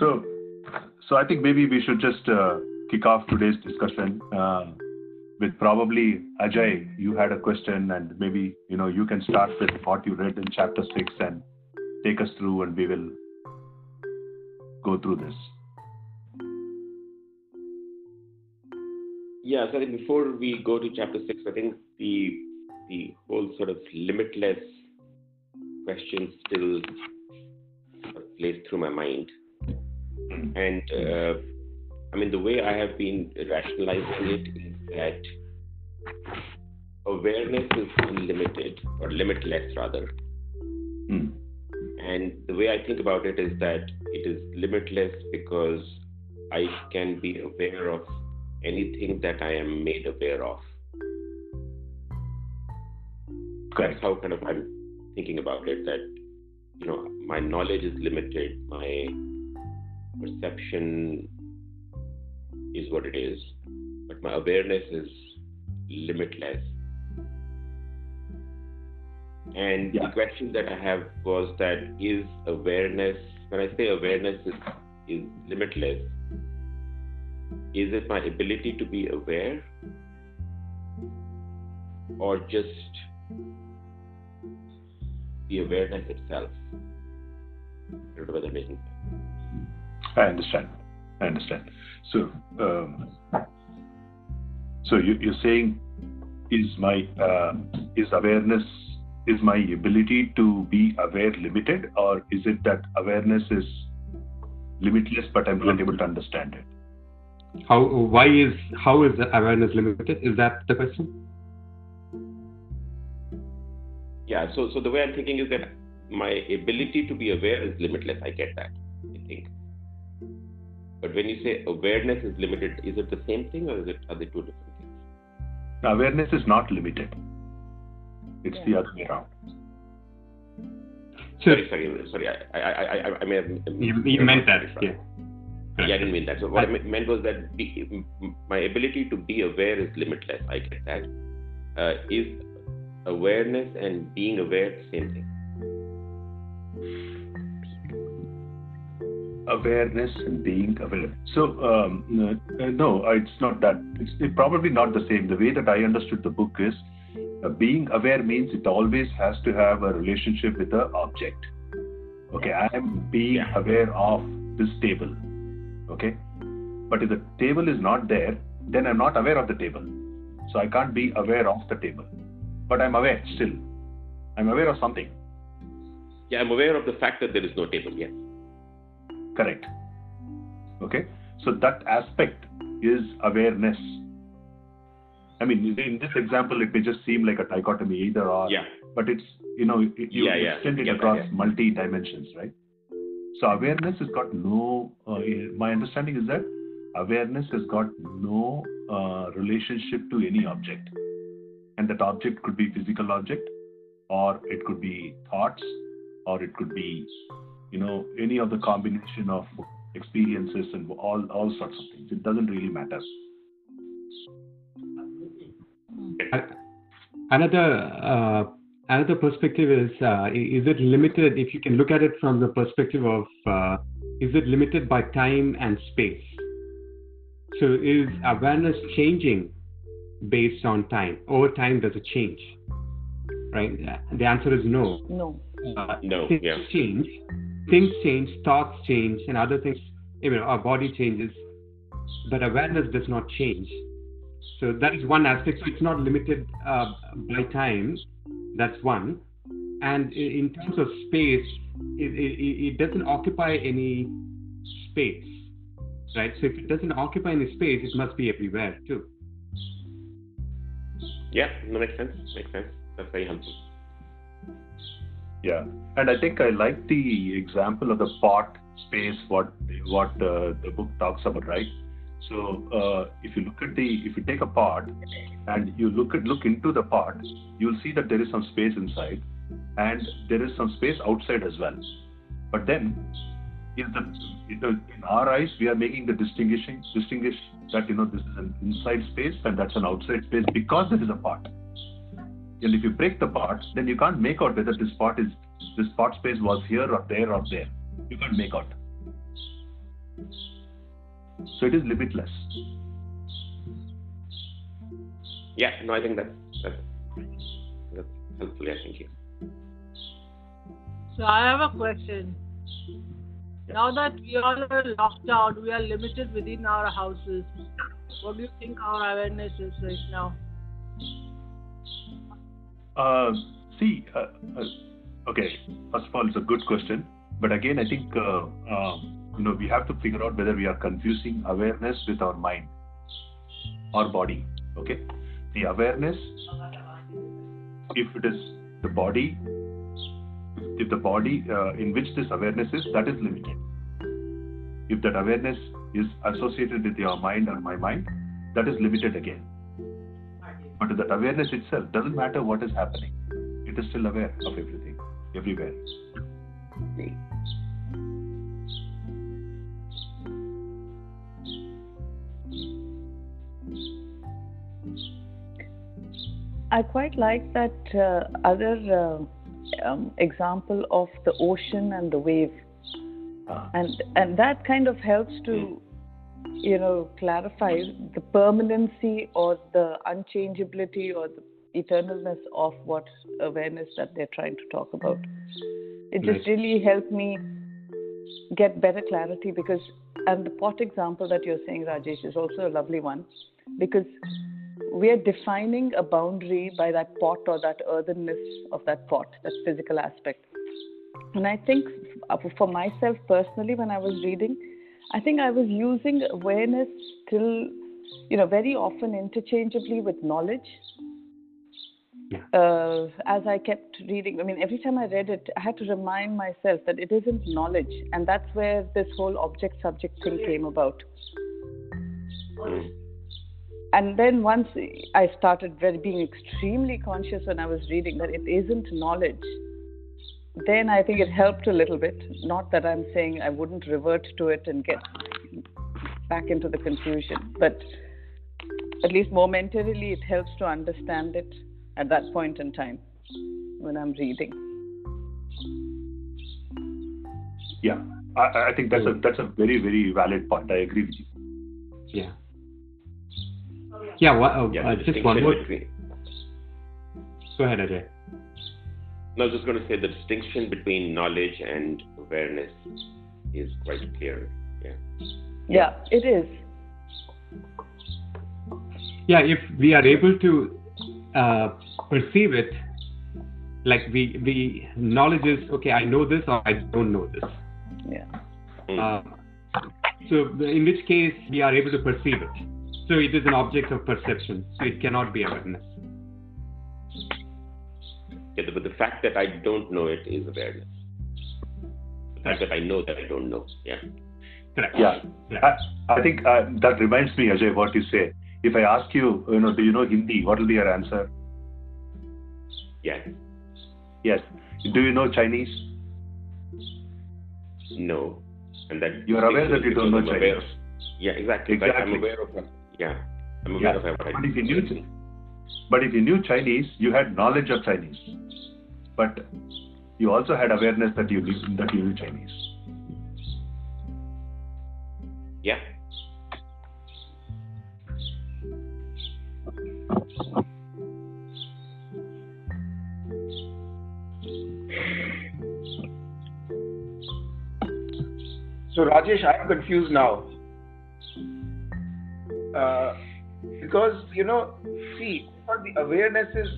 So, so I think maybe we should just uh, kick off today's discussion uh, with probably Ajay. You had a question, and maybe you know you can start with what you read in chapter six and take us through, and we will go through this. Yeah, so I think before we go to chapter six, I think the the whole sort of limitless question still plays through my mind. And uh, I mean, the way I have been rationalizing it is that awareness is unlimited or limitless rather. Hmm. And the way I think about it is that it is limitless because I can be aware of anything that I am made aware of. Correct. That's how kind of I'm thinking about it. That you know, my knowledge is limited, my perception is what it is, but my awareness is limitless. And Yeah. the question that I have was that is awareness, when I say awareness is, is limitless, is it my ability to be aware or just the awareness itself? I don't know whether I'm making. I understand. I understand. So, um, so you, you're saying, is my uh, is awareness is my ability to be aware limited, or is it that awareness is limitless, but I'm not able to understand it? How? Why is how is the awareness limited? Is that the question? Yeah, so so the way I'm thinking is that my ability to be aware is limitless. I get that, I think. But when you say awareness is limited, is it the same thing or is it are they two different things? Awareness is not limited. It's the other way around. So Sorry, sorry, sorry. I I I I, I may have you, you meant that, yeah. Yeah, I didn't mean that. So what I me- meant was that be, my ability to be aware is limitless. I get that. Uh, is awareness and being aware the same thing? Awareness and being aware. So, um, uh, no, it's not that. It's probably not the same. The way that I understood the book is uh, being aware means it always has to have a relationship with the object. Okay, I am being Yeah. aware of this table. Okay, but if the table is not there, then I'm not aware of the table. So I can't be aware of the table. But I'm aware still. I'm aware of something. Yeah, I'm aware of the fact that there is no table. Yes. Correct. Okay. So that aspect is awareness. I mean, in this example, it may just seem like a dichotomy, either or. Yeah. But it's you know you you Yeah, yeah. extend it that, across yeah. multi dimensions, right? So awareness has got no. Uh, my understanding is that awareness has got no uh, relationship to any object, and that object could be physical object, or it could be thoughts, or it could be you know any of the combination of experiences and all all sorts of things it doesn't really matter Another uh, another perspective is uh, is it limited? If you can look at it from the perspective of uh, is it limited by time and space? So is awareness changing based on time? Over time, does it change? Right. The answer is no. No. Uh, No, things yeah. change, things change, thoughts change, and other things. You know, our body changes, but awareness does not change. So that is one aspect. So it's not limited uh, by time. That's one. And in terms of space, it, it, it doesn't occupy any space, right? So if it doesn't occupy any space, it must be everywhere too. Yeah, that makes sense. Makes sense. That's very helpful. Yeah. And i think i like the example of the pot space what what uh, the book talks about right? So uh, if you look at the if you take a pot and you look at look into the pot you'll see that there is some space inside and there is some space outside as well. But then in the, in in our eyes we are making the distinguishing distinguish that you know this is an inside space and that's an outside space because there is a pot and if you break the pot then you can't make out whether this pot is this pot space was here or there or there you can't make out So it is limitless. Yeah, no, I think that's that's, that's helpful. Yeah, thank you. So I have a question. Now that we all are locked out, we are limited within our houses. What do you think our awareness is right now? Uh, see, uh, uh, okay. First of all, it's a good question, but again, I think uh, um, you know we have to figure out whether we are confusing awareness with our mind or body. Okay, the awareness, if it is the body, if the body uh, in which this awareness is, that is limited. If that awareness is associated with your mind or my mind, that is limited again. But that awareness itself doesn't matter what is happening. It is still aware of everything, everywhere. I quite like that uh, other uh, um, example of the ocean and the wave, Ah. and and that kind of helps to, you know, clarify the permanency or the unchangeability or the eternalness of what awareness that they're trying to talk about. It just really helped me get better clarity because, and the pot example that you're saying, Rajesh, is also a lovely one because we are defining a boundary by that pot or that earthenness of that pot, that physical aspect. And I think for myself personally, when I was reading, I think I was using awareness till, you know, very often interchangeably with knowledge. Yeah. Uh, as I kept reading, I mean, every time I read it, I had to remind myself that it isn't knowledge, and that's where this whole object-subject thing came about. Mm. And then once I started very, being extremely conscious when I was reading that it isn't knowledge, then I think it helped a little bit. Not that I'm saying I wouldn't revert to it and get back into the confusion, but at least momentarily it helps to understand it at that point in time when I'm reading. Yeah, I, I think that's a that's a very very valid point. I agree with you. Yeah. Yeah, wha- uh, Yeah, uh, just one distinction more. Go ahead, Ajay. No, I was just going to say the distinction between knowledge and awareness is quite clear. Yeah. Yeah, it is. Yeah, if we are able to uh, perceive it, like we, we knowledge is okay, I know this or I don't know this. Yeah. Mm. Uh, so in which case we are able to perceive it. So it is an object of perception. So it cannot be awareness. Yeah, but the fact that I don't know it is awareness. The fact that I know that I don't know. Yeah. Correct. Yeah, Correct. I, I think uh, that reminds me, Ajay, what you say. If I ask you, you know, do you know Hindi? What will be your answer? Yeah. Yes. Do you know Chinese? No. And that You are aware that you don't know I'm Chinese. of- yeah, exactly. But I'm Exactly. aware of yeah. I'm aware Yeah. of what I But if you knew, but if you knew Chinese, you had knowledge of Chinese. But you also had awareness that you knew, that you knew Chinese. Yeah. So Rajesh, I'm confused now. Uh, because you know, see, the awareness is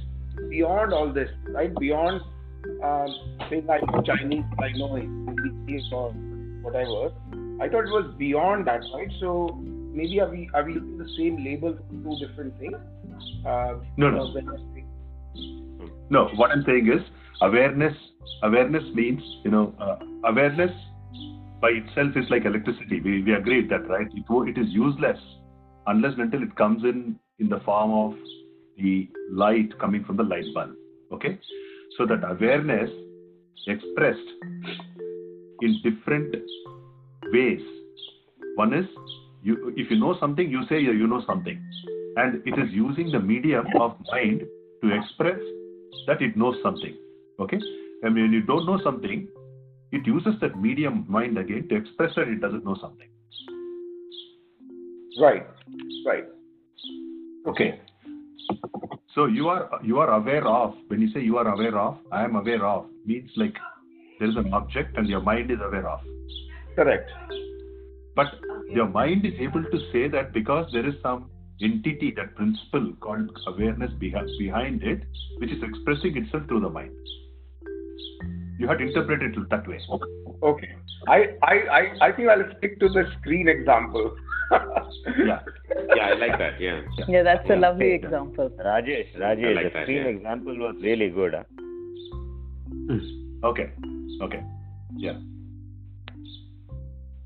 beyond all this, right? Beyond um, I know Chinese, I know Hindi or whatever. I thought it was beyond that, right? So maybe are we are we using the same label for two different things? Uh, No, no. know, when I say- No, what I'm saying is awareness. Awareness means, you know, uh, awareness by itself is like electricity. We, we agreed that, right? It, it is useless unless and until it comes in in the form of the light coming from the light bulb. Okay, so that awareness expressed in different ways. One is you, if you know something, you say you know something, and it is using the medium of mind to express that it knows something. Okay, and when you don't know something, it uses that medium mind again to express that it doesn't know something. Right. Right. Okay. So you are you are aware of when you say you are aware of, I am aware of means like there is an object and your mind is aware of. Correct. But your mind is able to say that because there is some entity, that principle called awareness behind, it, which is expressing itself through the mind. You have to interpret it that way. Okay. I, I, I, I think I'll stick to the screen example. Yeah. Yeah, I like that. Yeah. Yeah, that's a lovely Yeah. example. Rajesh, I Rajesh, like the that, screen yeah. example was really good. Huh? Hmm. Okay. Okay. Yeah.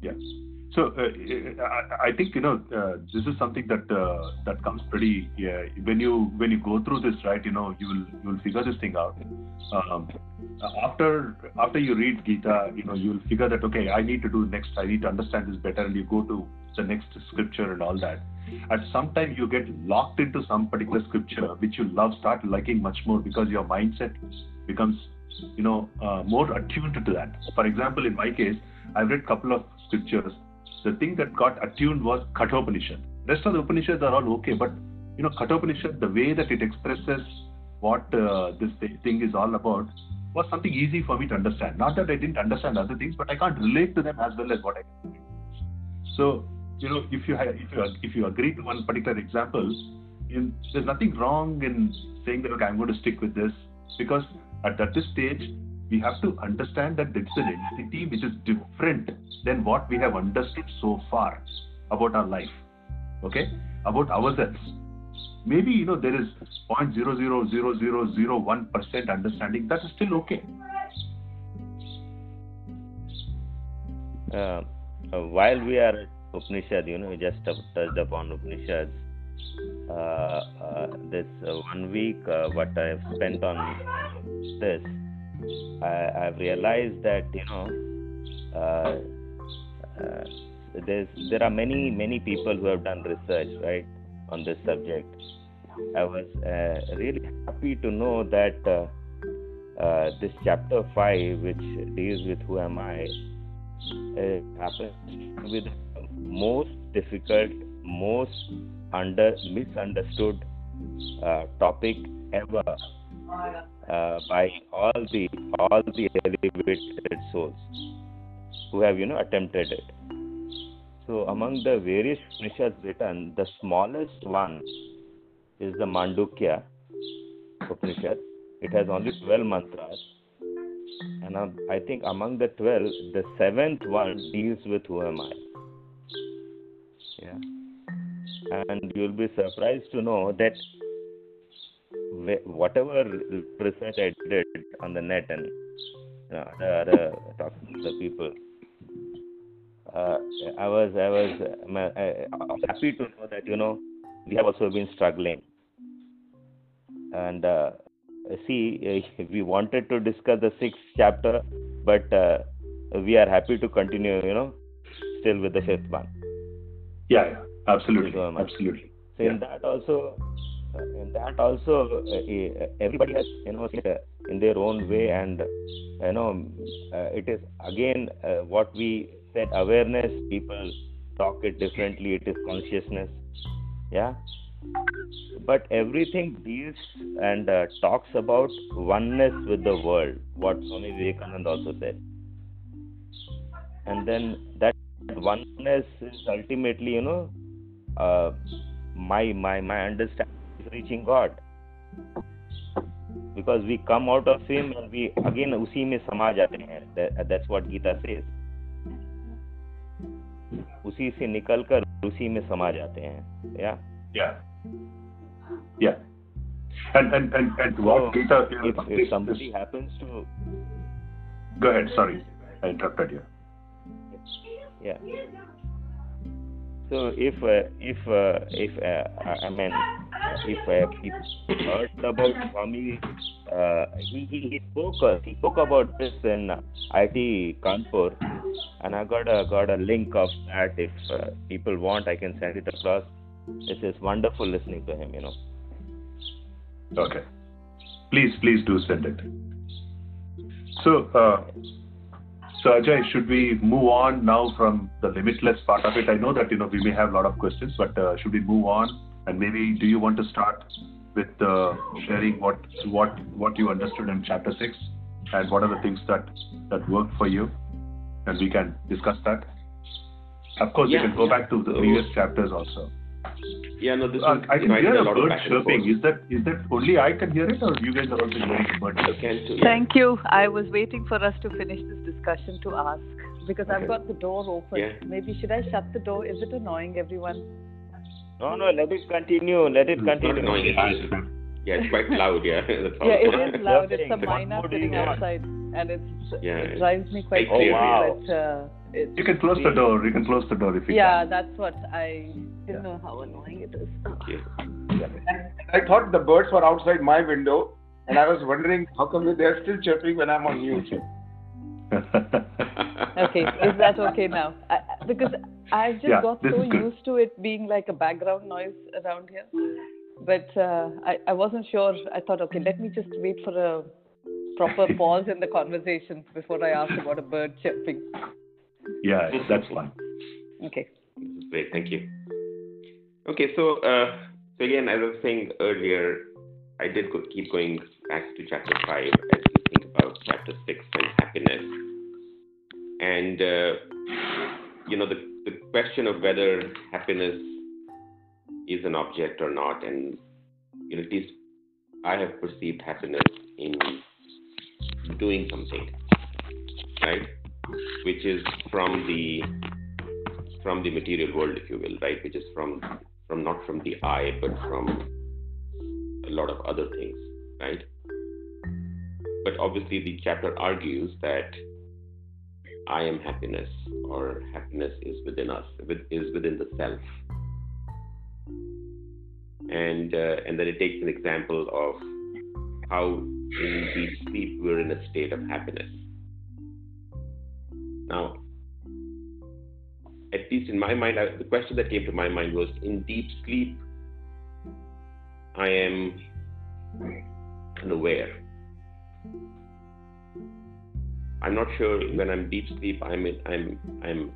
Yeah. So uh, I, think you know uh, this is something that uh, that comes pretty when you when you go through this right you know you will you will figure this thing out. Um, after after you read Gita you know you will figure that okay I need to do next I need to understand this better and you go to the next scripture and all that. At some time you get locked into some particular scripture which you love start liking much more because your mindset becomes you know uh, more attuned to that. For example, in my case, I've read couple of scriptures. The thing that got attuned was Kathopanishad. Rest of the Upanishads are all okay, but you know Kathopanishad, the way that it expresses what uh, this thing is all about, was something easy for me to understand. Not that I didn't understand other things, but I can't relate to them as well as what I can. So you know, if you if you if you agree to one particular example, in, there's nothing wrong in saying that okay, I'm going to stick with this because at that stage we have to understand that it's an entity which is different than what we have understood so far about our life okay? About ourselves. Maybe you know there is 0.00001% understanding. That is still okay. Uh, uh, while we are at Upanishad, you know, we just touched upon Upanishads. Uh, uh, this one week, uh, what I have spent on this, I, I've realized that you know, uh, uh, there's there are many many people who have done research right on this subject. I was uh, really happy to know that uh, uh, this chapter five, which deals with who am I, uh, happens with most difficult, most under misunderstood topic ever uh, by all the all the elevated souls who have you know attempted it. So among the various Upanishads written, the smallest one is the Mandukya Upanishad. It has only 12 mantras. And um, I think among the 12, the seventh one deals with who am I. Yeah. And you'll be surprised to know that whatever research I did on the net and you know, other, talking to the people, uh, I was I was uh, I, I was happy to know that you know we have also been struggling. And uh, see, we wanted to discuss the sixth chapter, but uh, we are happy to continue. You know, still with the fifth one. yeah, yeah absolutely So absolutely So in that also, in that also, uh, uh, everybody has you know uh, in their own way, and you know, uh, it is again uh, what we said awareness. People talk it differently. It is consciousness, yeah. But everything deals and uh, talks about oneness with the world. What Swami Vivekananda also said, and then that oneness is ultimately, you know, uh, my my my understanding reaching God because we come out of Him and we again उसी में समा जाते हैं That- that's what Gita says उसी से निकल कर उसी में समा जाते हैं yeah yeah yeah and and and, and what So, Gita if, this- if somebody happens to go ahead sorry I interrupted you yeah so if uh, if uh, if uh, I mean if uh, people heard about Swami uh, he, he he spoke uh, he spoke about this in IT Kanpur and I got a got a link of that if uh, people want I can send it across this is wonderful listening to him you know Okay. Please, please do send it. So, uh, so Ajay, should we move on now from the limitless part of it? I know that you know we may have a lot of questions, but uh, should we move on? And maybe do you want to start with uh, sharing what what what you understood in chapter six, and what are the things that that worked for you, and we can discuss that. Of course, you can go back to the previous chapters also. Yeah, no, this Uh, was, I can hear a a lot of bird chirping. Is that is that only I can hear it, or you guys are also hearing the bird chirping? can too. Thank you. I was waiting for us to finish this discussion to ask because I've got the door open. Yeah. Maybe should I shut the door? Is it annoying everyone? No, no, let it continue. Let it It's not continue. annoying. Yeah, Yeah, it's quite loud. Yeah, That's. Yeah, it is loud. It's a What minor sitting you outside, and it's Yeah, it drives me quite very crazy. Oh, wow. But uh, You can close the door. You can close the door if you yeah, can. that's what I didn't know how annoying it is. Yeah. I thought the birds were outside my window, and I was wondering how come they're still chirping when I'm on mute. Okay, is that okay now? I, I- because I've just Yeah, got so used to it being like a background noise around here. But uh, I, I wasn't sure. I thought, okay, let me just wait for a proper pause in the conversation before I ask about a bird chirping. yeah, that's fine. Okay. This is great. Thank you. Okay, so uh, so again, as I was saying earlier, I did go, keep going back to chapter five as we think about chapter six and happiness, and uh, you know the the question of whether happiness is an object or not, and you know at least I have perceived happiness in doing something, right, which is from the from the material world, if you will, right? Which is from from not from the eye, but from a lot of other things, right? But obviously, the chapter argues that I am happiness, or happiness is within us, is within the self, and uh, and then it takes an example of how in deep sleep we're in a state of happiness. Now, at least in my mind, I, the question that came to my mind was in deep sleep, I am unaware. I'm not sure when I'm deep sleep, I'm in, I'm I'm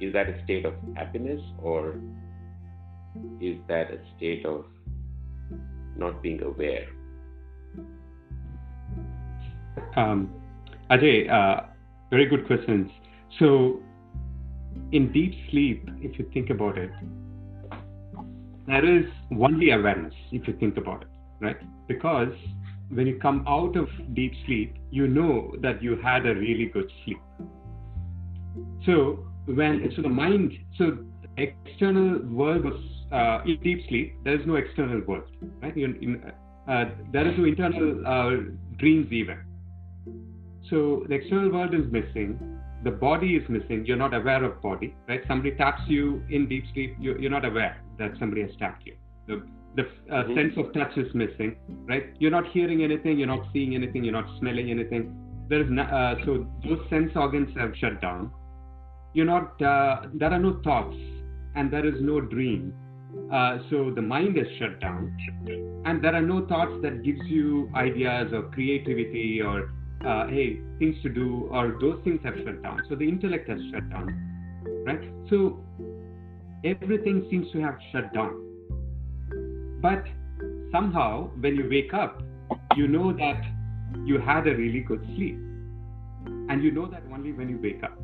is that a state of happiness or is that a state of not being aware? Um, Ajay, uh, very good questions. So, in deep sleep, if you think about it, there is only awareness, if you think about it, right? Because when you come out of deep sleep, you know that you had a really good sleep. So, when so the mind, so external world was uh, in deep sleep. There is no external world, right? In, in, uh, there is no internal uh, dreams even. So the external world is missing. The body is missing. You're not aware of body, right? Somebody taps you in deep sleep. You're, you're not aware that somebody has tapped you. The, the uh, Mhm. sense of touch is missing, right? You're not hearing anything. You're not seeing anything. You're not smelling anything. There is no, uh, so those sense organs have shut down. You're not. Uh, there are no thoughts, and there is no dream. Uh, so the mind is shut down, and there are no thoughts that gives you ideas or creativity or uh, hey things to do or those things have shut down. So the intellect has shut down, right? So everything seems to have shut down. But somehow when you wake up, you know that you had a really good sleep, and you know that only when you wake up,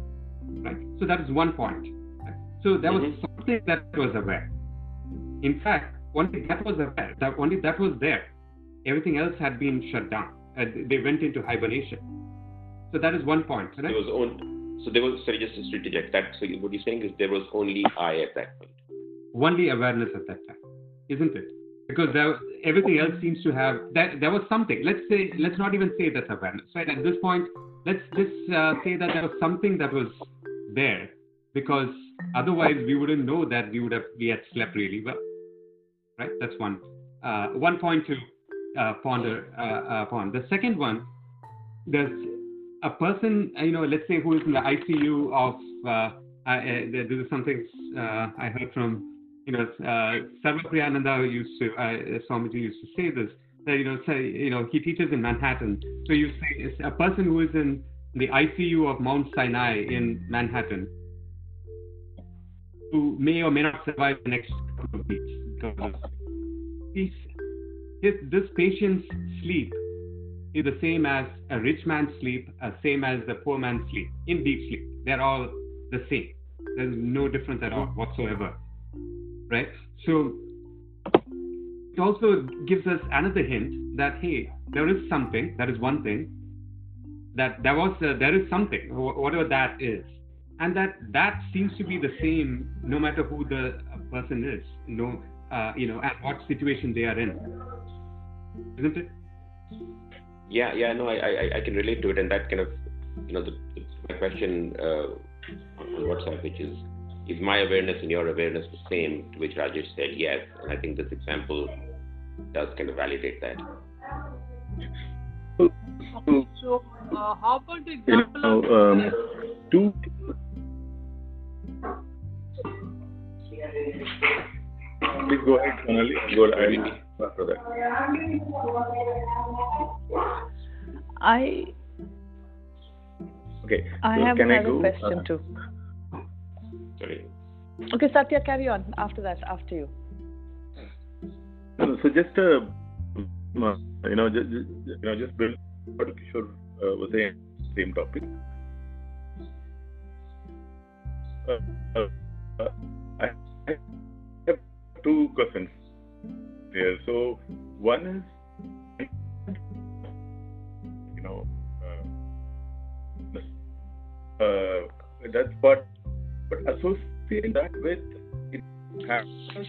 right? So that is one point. Right? So there was Mhm. something that was aware. In fact, only that was aware. That only that was there. Everything else had been shut down. Uh, they went into hibernation. So that is one point. Right? There was on, so there was sorry just to interject that so what you're saying is there was only I at that point. only awareness at that time, isn't it? Because there, everything else seems to have that there was something. Let's say, let's not even say that's awareness, right? At this point, let's just uh, say that there was something that was there, because otherwise we wouldn't know that we would have we had slept really well, right? That's one uh, one point to uh, ponder uh, upon. The second one, there's a person, uh, you know, let's say who is in the ICU of. Uh, I, uh, this is something uh, I heard from you know, uh, Sarvapriyananda used to, uh, Swamiji used to say this, that, you know, say, you know, he teaches in Manhattan. So you say it's a person who is in the ICU of Mount Sinai in Manhattan who may or may not survive the next couple of weeks because his, this patient's sleep is the same as a rich man's sleep, uh, same as the poor man's sleep in deep sleep. They're all the same. There's no difference at all whatsoever. Right? So it also gives us another hint that hey, there is something, that is one thing, that there was uh, there is something, whatever that is, and that that seems to be the same no matter who the person is, no, uh, you know, and what situation they are in, isn't it? Yeah, yeah, no, I, I, I can relate to it, and that kind of, you know, the, the my question uh, on WhatsApp, which is, is my awareness and your awareness the same? To which Rajesh said yes, and I think this example does kind of validate that. So, uh, how about the example you know, of um, two Please go ahead, Sonali. Go ahead after that. I Okay. I so have can I another go? question Uh, too. Sorry. Okay, Satya, carry on. After that, after you. So, so just uh, uh, you know, just, just you know, just build what Kishore uh, was saying, same topic. Uh, uh, uh, I have two questions here. So one is, you know, uh, uh, that's what, but associating that with it happens,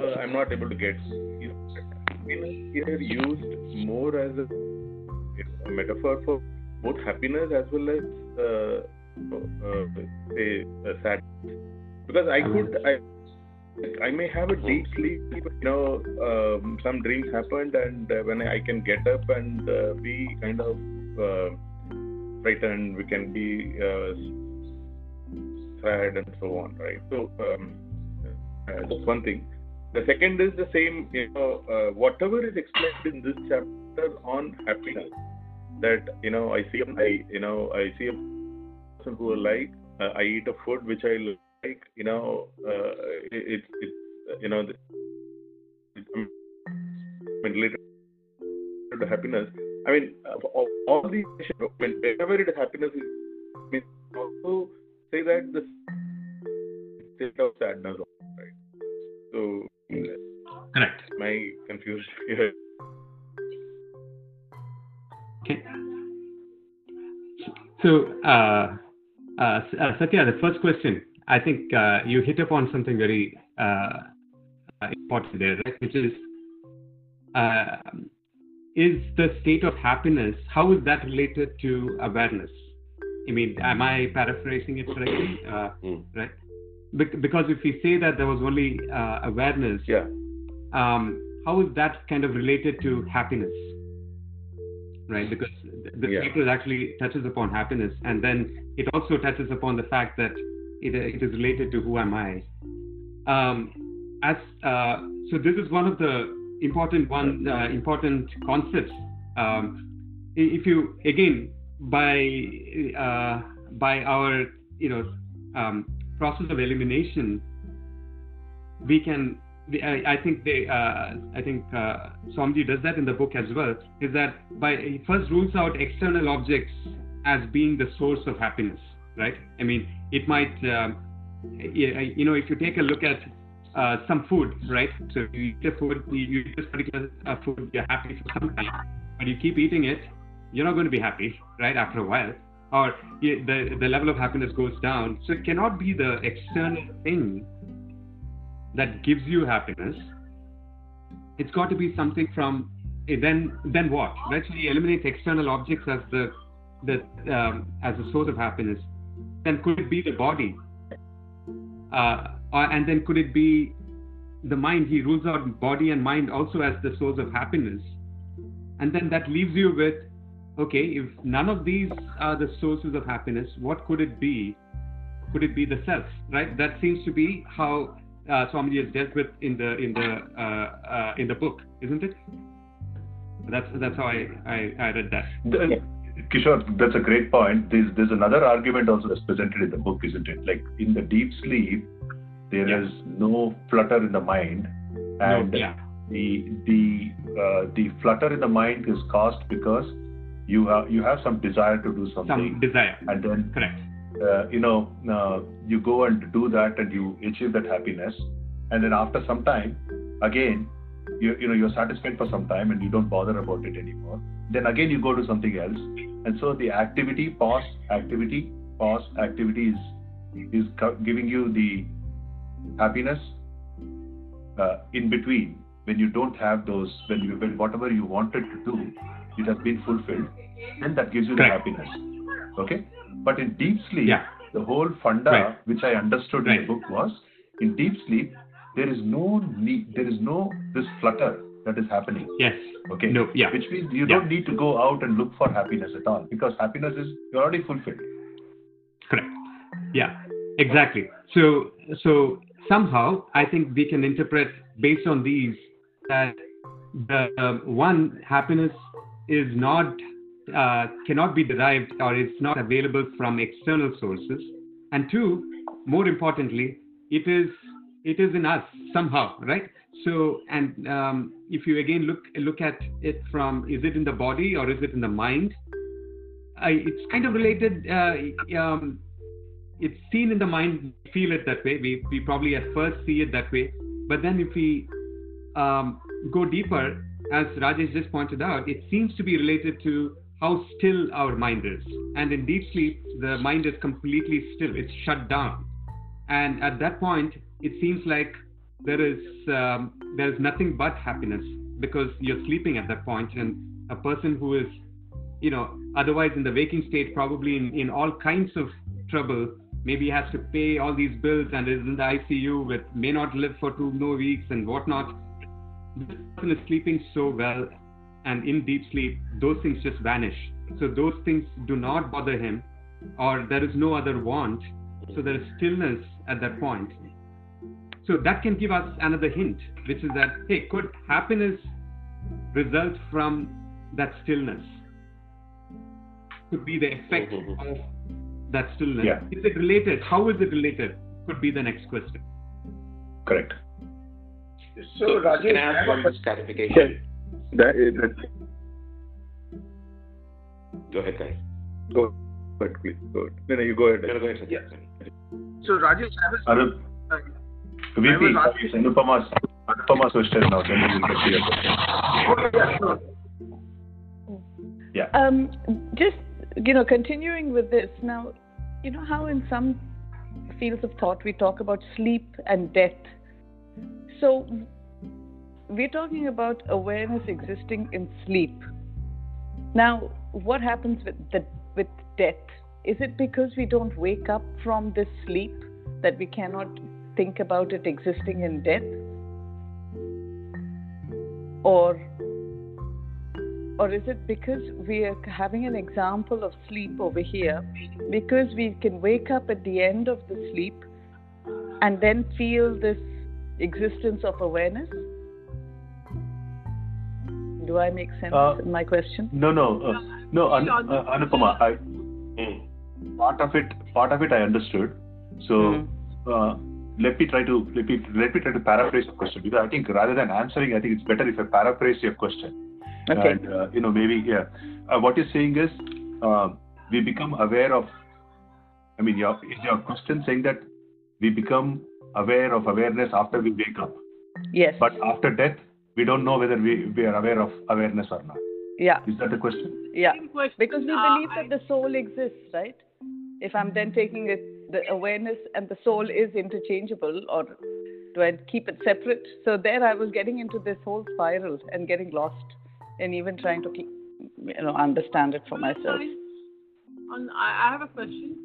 uh, I'm not able to get. Happiness here used more as a, you know, a metaphor for both happiness as well as uh, uh, say uh, sadness? Because I could I. I may have a deep sleep, you know, um, some dreams happened, and uh, when I can get up and uh, be kind of uh, frightened, we can be uh, sad and so on, right? So um, uh, that's one thing. The second is the same, you know, uh, whatever is explained in this chapter on happiness. That you know, I see, I you know, I see a person who I like. Uh, I eat a food which I like. You know, uh, it, it, you know, related to happiness. I mean, all, all these whenever it is happiness, it means also say that the state of sadness, right? So Correct. my confusion here. Okay. So, uh, uh, uh, Satya, the first question, I think uh, you hit upon something very uh, important there, right? Which is, uh, is the state of happiness, how is that related to awareness? I mean, am I paraphrasing it correctly? Uh, Mm. Right? Bec- because if we say that there was only uh, awareness, Yeah. um, how is that kind of related to happiness? Right, because th- the Yeah. chapter actually touches upon happiness, and then it also touches upon the fact that it, it is related to who am I. Um, as uh, so, this is one of the important one uh, important concepts. Um, if you again by uh, by our you know um, process of elimination, we can. I, I think they. Uh, I think uh, Swamiji does that in the book as well. Is that by he first rules out external objects as being the source of happiness, right? I mean, it might. Um, you know, if you take a look at uh, some food, right? So you eat a food, you eat this particular uh, food, you're happy for some time, but you keep eating it, you're not going to be happy, right? After a while, or the the level of happiness goes down. So it cannot be the external thing that gives you happiness. It's got to be something from eh, then then what? Right? So he eliminates external objects as the the um, as the source of happiness. Then could it be the body? Uh, and then could it be the mind? He rules out body and mind also as the source of happiness. And then that leaves you with, okay, if none of these are the sources of happiness, what could it be? Could it be the self? Right? That seems to be how uh, Swamiji has dealt with in the in the uh, uh, in the book, isn't it? That's that's how I I, I read that. The- Kishore, that's a great point. There's, there's another argument also that's presented in the book, isn't it? Like in the deep sleep, there Yeah. is no flutter in the mind, and No, yeah. the the uh, the flutter in the mind is caused because you have you have some desire to do something. Some desire. and then Correct. uh, you know uh, you go and do that, and you achieve that happiness, and then after some time, again, you you know you're satisfied for some time, and you don't bother about it anymore. Then again, you go to something else, and so the activity pause, activity pause, activity is is giving you the happiness uh, in between. When you don't have those when you when whatever you wanted to do it has been fulfilled then that gives you the happiness. Okay? But in deep sleep Yeah. the whole funda Right. which i understood in the book was in deep sleep there is no need there is no this flutter that is happening Yes. okay No. Yeah. which means you Yeah. don't need to go out and look for happiness at all because happiness is you're already fulfilled Correct. Yeah. Exactly. So so somehow I think we can interpret based on these that the um, one happiness is not uh, cannot be derived or is not available from external sources, and two, more importantly, it is it is in us somehow, right? So and um, if you again look look at it from is it in the body or is it in the mind? I, it's kind of related. Uh, um, it's seen in the mind, feel it that way. We, we probably at first see it that way. But then if we um, go deeper, as Rajesh just pointed out, it seems to be related to how still our mind is. And in deep sleep, the mind is completely still, it's shut down. And at that point, it seems like there is um, there is nothing but happiness because you're sleeping at that point, and a person who is you know, otherwise in the waking state, probably in, in all kinds of trouble, maybe has to pay all these bills and is in the ICU with may not live for two more weeks and whatnot. This person is sleeping so well and in deep sleep, those things just vanish. So those things do not bother him, or there is no other want. So there is stillness at that point. So that can give us another hint, which is that, hey, could happiness result from that stillness? Could be the effect Mhm. of that stillness. Yeah. Is it related? How is it related? Could be the next question. correct So, can Rajesh, I I ask have one question. clarification? That, that's Go ahead, guys. go ahead, please. Go ahead. No, no, you go ahead. No, no, go ahead. Yeah. So, Rajesh, I was. Anup, uh, VP, I was asking- Anupama's, Anupama's question now. Can you get to your question? Oh, yeah, sure. Yeah. Um, just you know, continuing with this now, you know how in some fields of thought we talk about sleep and death. So we're talking about awareness existing in sleep. Now, what happens with the with death? Is it because we don't wake up from this sleep that we cannot think about it existing in death? Or or is it because we are having an example of sleep over here because we can wake up at the end of the sleep and then feel this existence of awareness do i make sense Uh, in my question No, no, uh, no, An- uh, Anupama. I, Hmm. part of it, part of it, I understood. So Hmm. Let me try to let me let me try to paraphrase the question because I think rather than answering, I think it's better if I paraphrase your question. okay And uh, you know, maybe yeah. Uh, what you're saying is uh, we become aware of. I mean, your is your question saying that we become aware of awareness after we wake up, yes but after death, we don't know whether we, we are aware of awareness or not. yeah Is that the question? yeah Same question. because we Uh, believe I- that the soul exists right if i'm then taking it the awareness and the soul is interchangeable or do i keep it separate so there i was getting into this whole spiral and getting lost and even trying to keep, you know understand it for myself On, I I have a question.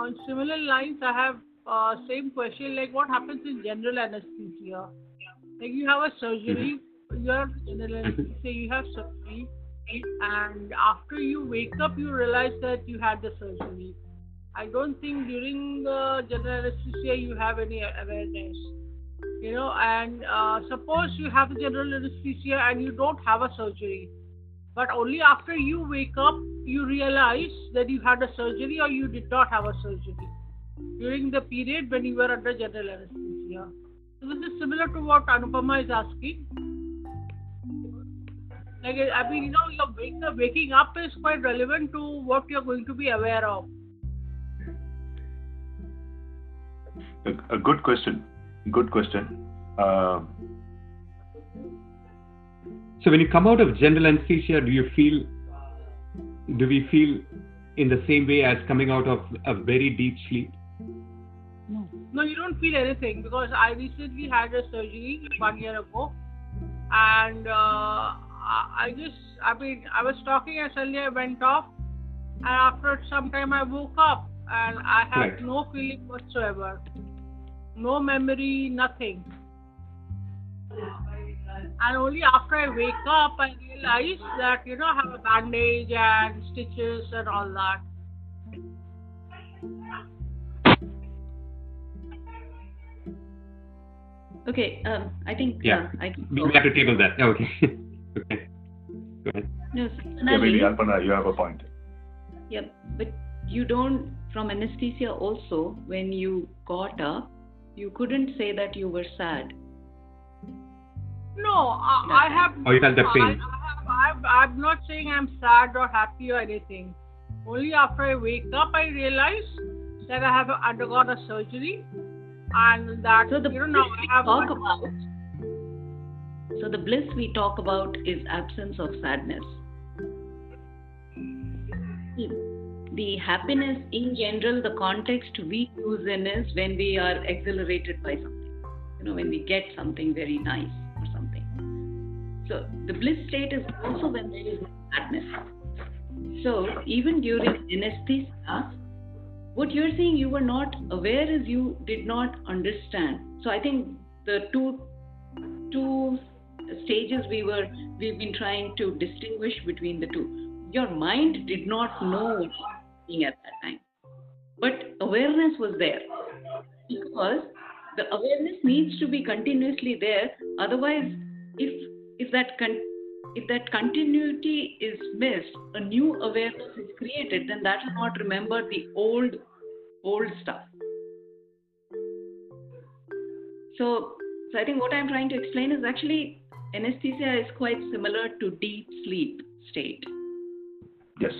On similar lines, I have uh, same question. Like, what happens in general anesthesia? Like, you have a surgery. You have general anesthesia. You have surgery, and after you wake up, you realize that you had the surgery. I don't think during the general anesthesia you have any awareness. You know, and uh, suppose you have the general anesthesia and you don't have a surgery, but only after you wake up you realize that you had a surgery or you did not have a surgery during the period when you were under general anesthesia. So this is similar to what Anupama is asking. Like I mean, you know, your waking up is quite relevant to what you're going to be aware of. A, a good question. Good question. Uh, so when you come out of general anesthesia, do you feel? Do we feel in the same way as coming out of a very deep sleep? No. No, you don't feel anything because I recently had a surgery one year ago, and uh, I just, I mean, I was talking and suddenly I went off, and after some time I woke up and I had right. no feeling whatsoever, no memory, nothing. And only after I wake up, I realize that you know I have a bandage and stitches and all that. Okay, um, I think yeah, uh, I we have to table that. Okay. okay. Go ahead. No, yeah, maybe Alpana, you have a point. Yeah, but you don't from anesthesia also when you got up, you couldn't say that you were sad. No, I, I have. Oh, you felt the pain. I, I I'm not saying I'm sad or happy or anything. Only after I wake up, I realize that I have undergone a surgery and that so the you know we talk about so the bliss we talk about is absence of sadness mm. The happiness in general the context we use in is when we are exhilarated by something. You know when we get something very nice or something. So the bliss state is also when there is sadness. So even during anesthesia what you're saying you were not aware is you did not understand. So i think the two two stages we were we've been trying to distinguish between the two. Your mind did not know at that time but awareness was there because the awareness needs to be continuously there otherwise if if that con- if that continuity is missed, a new awareness is created, then that will not remember the old old stuff. So, so I think what I'm trying to explain is actually anesthesia is quite similar to deep sleep state. Yes.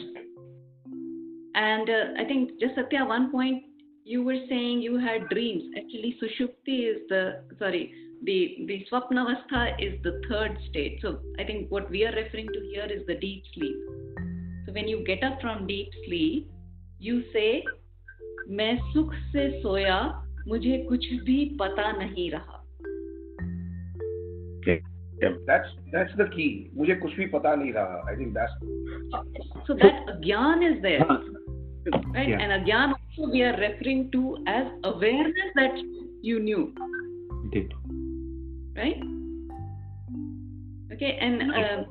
And uh, I think just Satya, one point you were saying you had dreams. Actually, sushupti is the sorry, the the swapnavastha is the third state. So I think what we are referring to here is the deep sleep. So when you get up from deep sleep, you say मैं सुख से सोया मुझे कुछ भी पता नहीं रहा that's that's the key मुझे कुछ भी पता नहीं रहा i think that's so that agyan is there right yeah. and agyan also we are referring to as awareness that you knew did right okay and uh,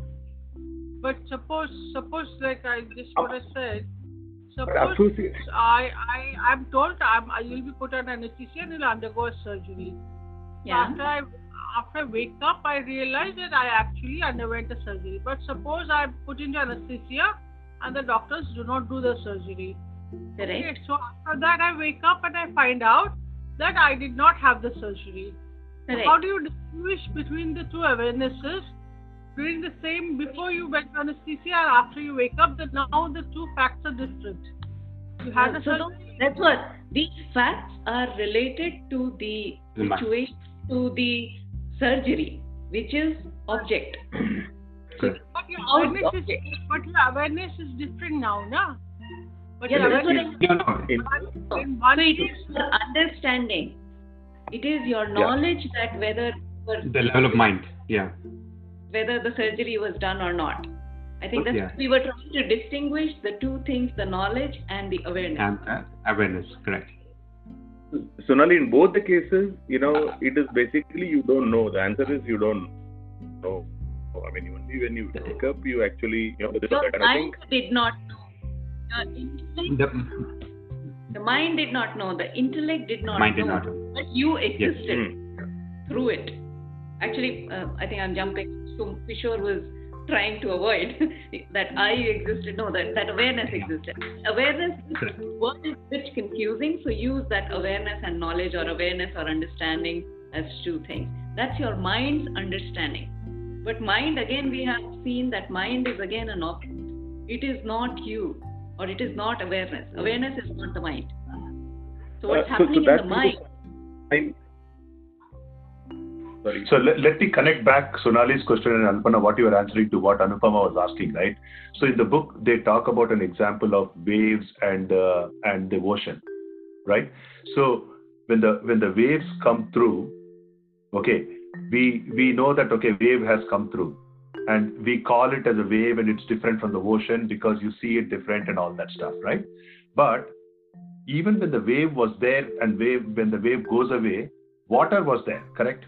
but suppose suppose like i just what i said Suppose I, I, I'm told I'm, I will be put on anesthesia and will undergo a surgery. Yeah. After I, after I wake up, I realize that I actually underwent a surgery. But suppose I'm put into anesthesia and the doctors do not do the surgery. Correct. Okay, so after that, I wake up and I find out that I did not have the surgery. Correct. How do you distinguish between the two awarenesses? During the same before you went to anesthesia and after you wake up that now the two facts are different. You had a so that's what these facts are related to the situation to the surgery which is object. But your awareness is but your awareness is different now na but yeah, your awareness is in, in one so it is your understanding it is your knowledge yeah. that whether the level of mind yeah whether the surgery was done or not. I think that yeah. we were trying to distinguish the two things the knowledge and the awareness. And, uh, awareness, correct. Sonali, in both the cases, you know, it is basically you don't know. The answer is you don't know. I mean, only when you wake up, you actually, you know, the mind did not know. The, the, mind did not know. The intellect did not mind know. Did not know. But you existed yes. through it. Actually, uh, I think I'm jumping so Kishore was trying to avoid that I existed. No, that, that awareness existed. Awareness word is a bit confusing, so use that awareness and knowledge or awareness or understanding as two things. That's your mind's understanding. But mind, again, we have seen that mind is again an object. It is not you, or it is not awareness. Awareness is not the mind. So what's Uh, so- so happening in the mind? I, sorry. So let, let me connect back Sonali's question and Anupama, what you were answering to what Anupama was asking, right? So in the book, they talk about an example of waves and uh, and the ocean, right? So when the when the waves come through, okay, we we know that okay, wave has come through, and we call it as a wave, and it's different from the ocean because you see it different and all that stuff, right? But even when the wave was there and wave when the wave goes away, water was there, correct?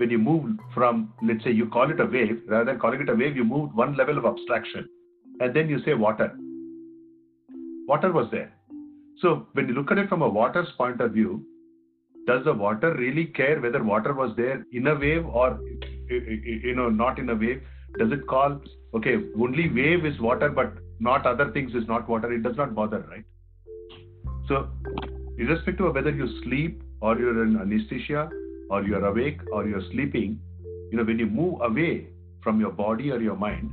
when you move from, let's say you call it a wave, rather than calling it a wave, you moved one level of abstraction. And then you say water. Water was there. So when you look at it from a water's point of view, does the water really care whether water was there in a wave or you know not in a wave? Does it call okay only wave is water but not other things is not water? It does not bother, right? So irrespective of whether you sleep or you're in anesthesia or you're awake or you're sleeping, you know, when you move away from your body or your mind,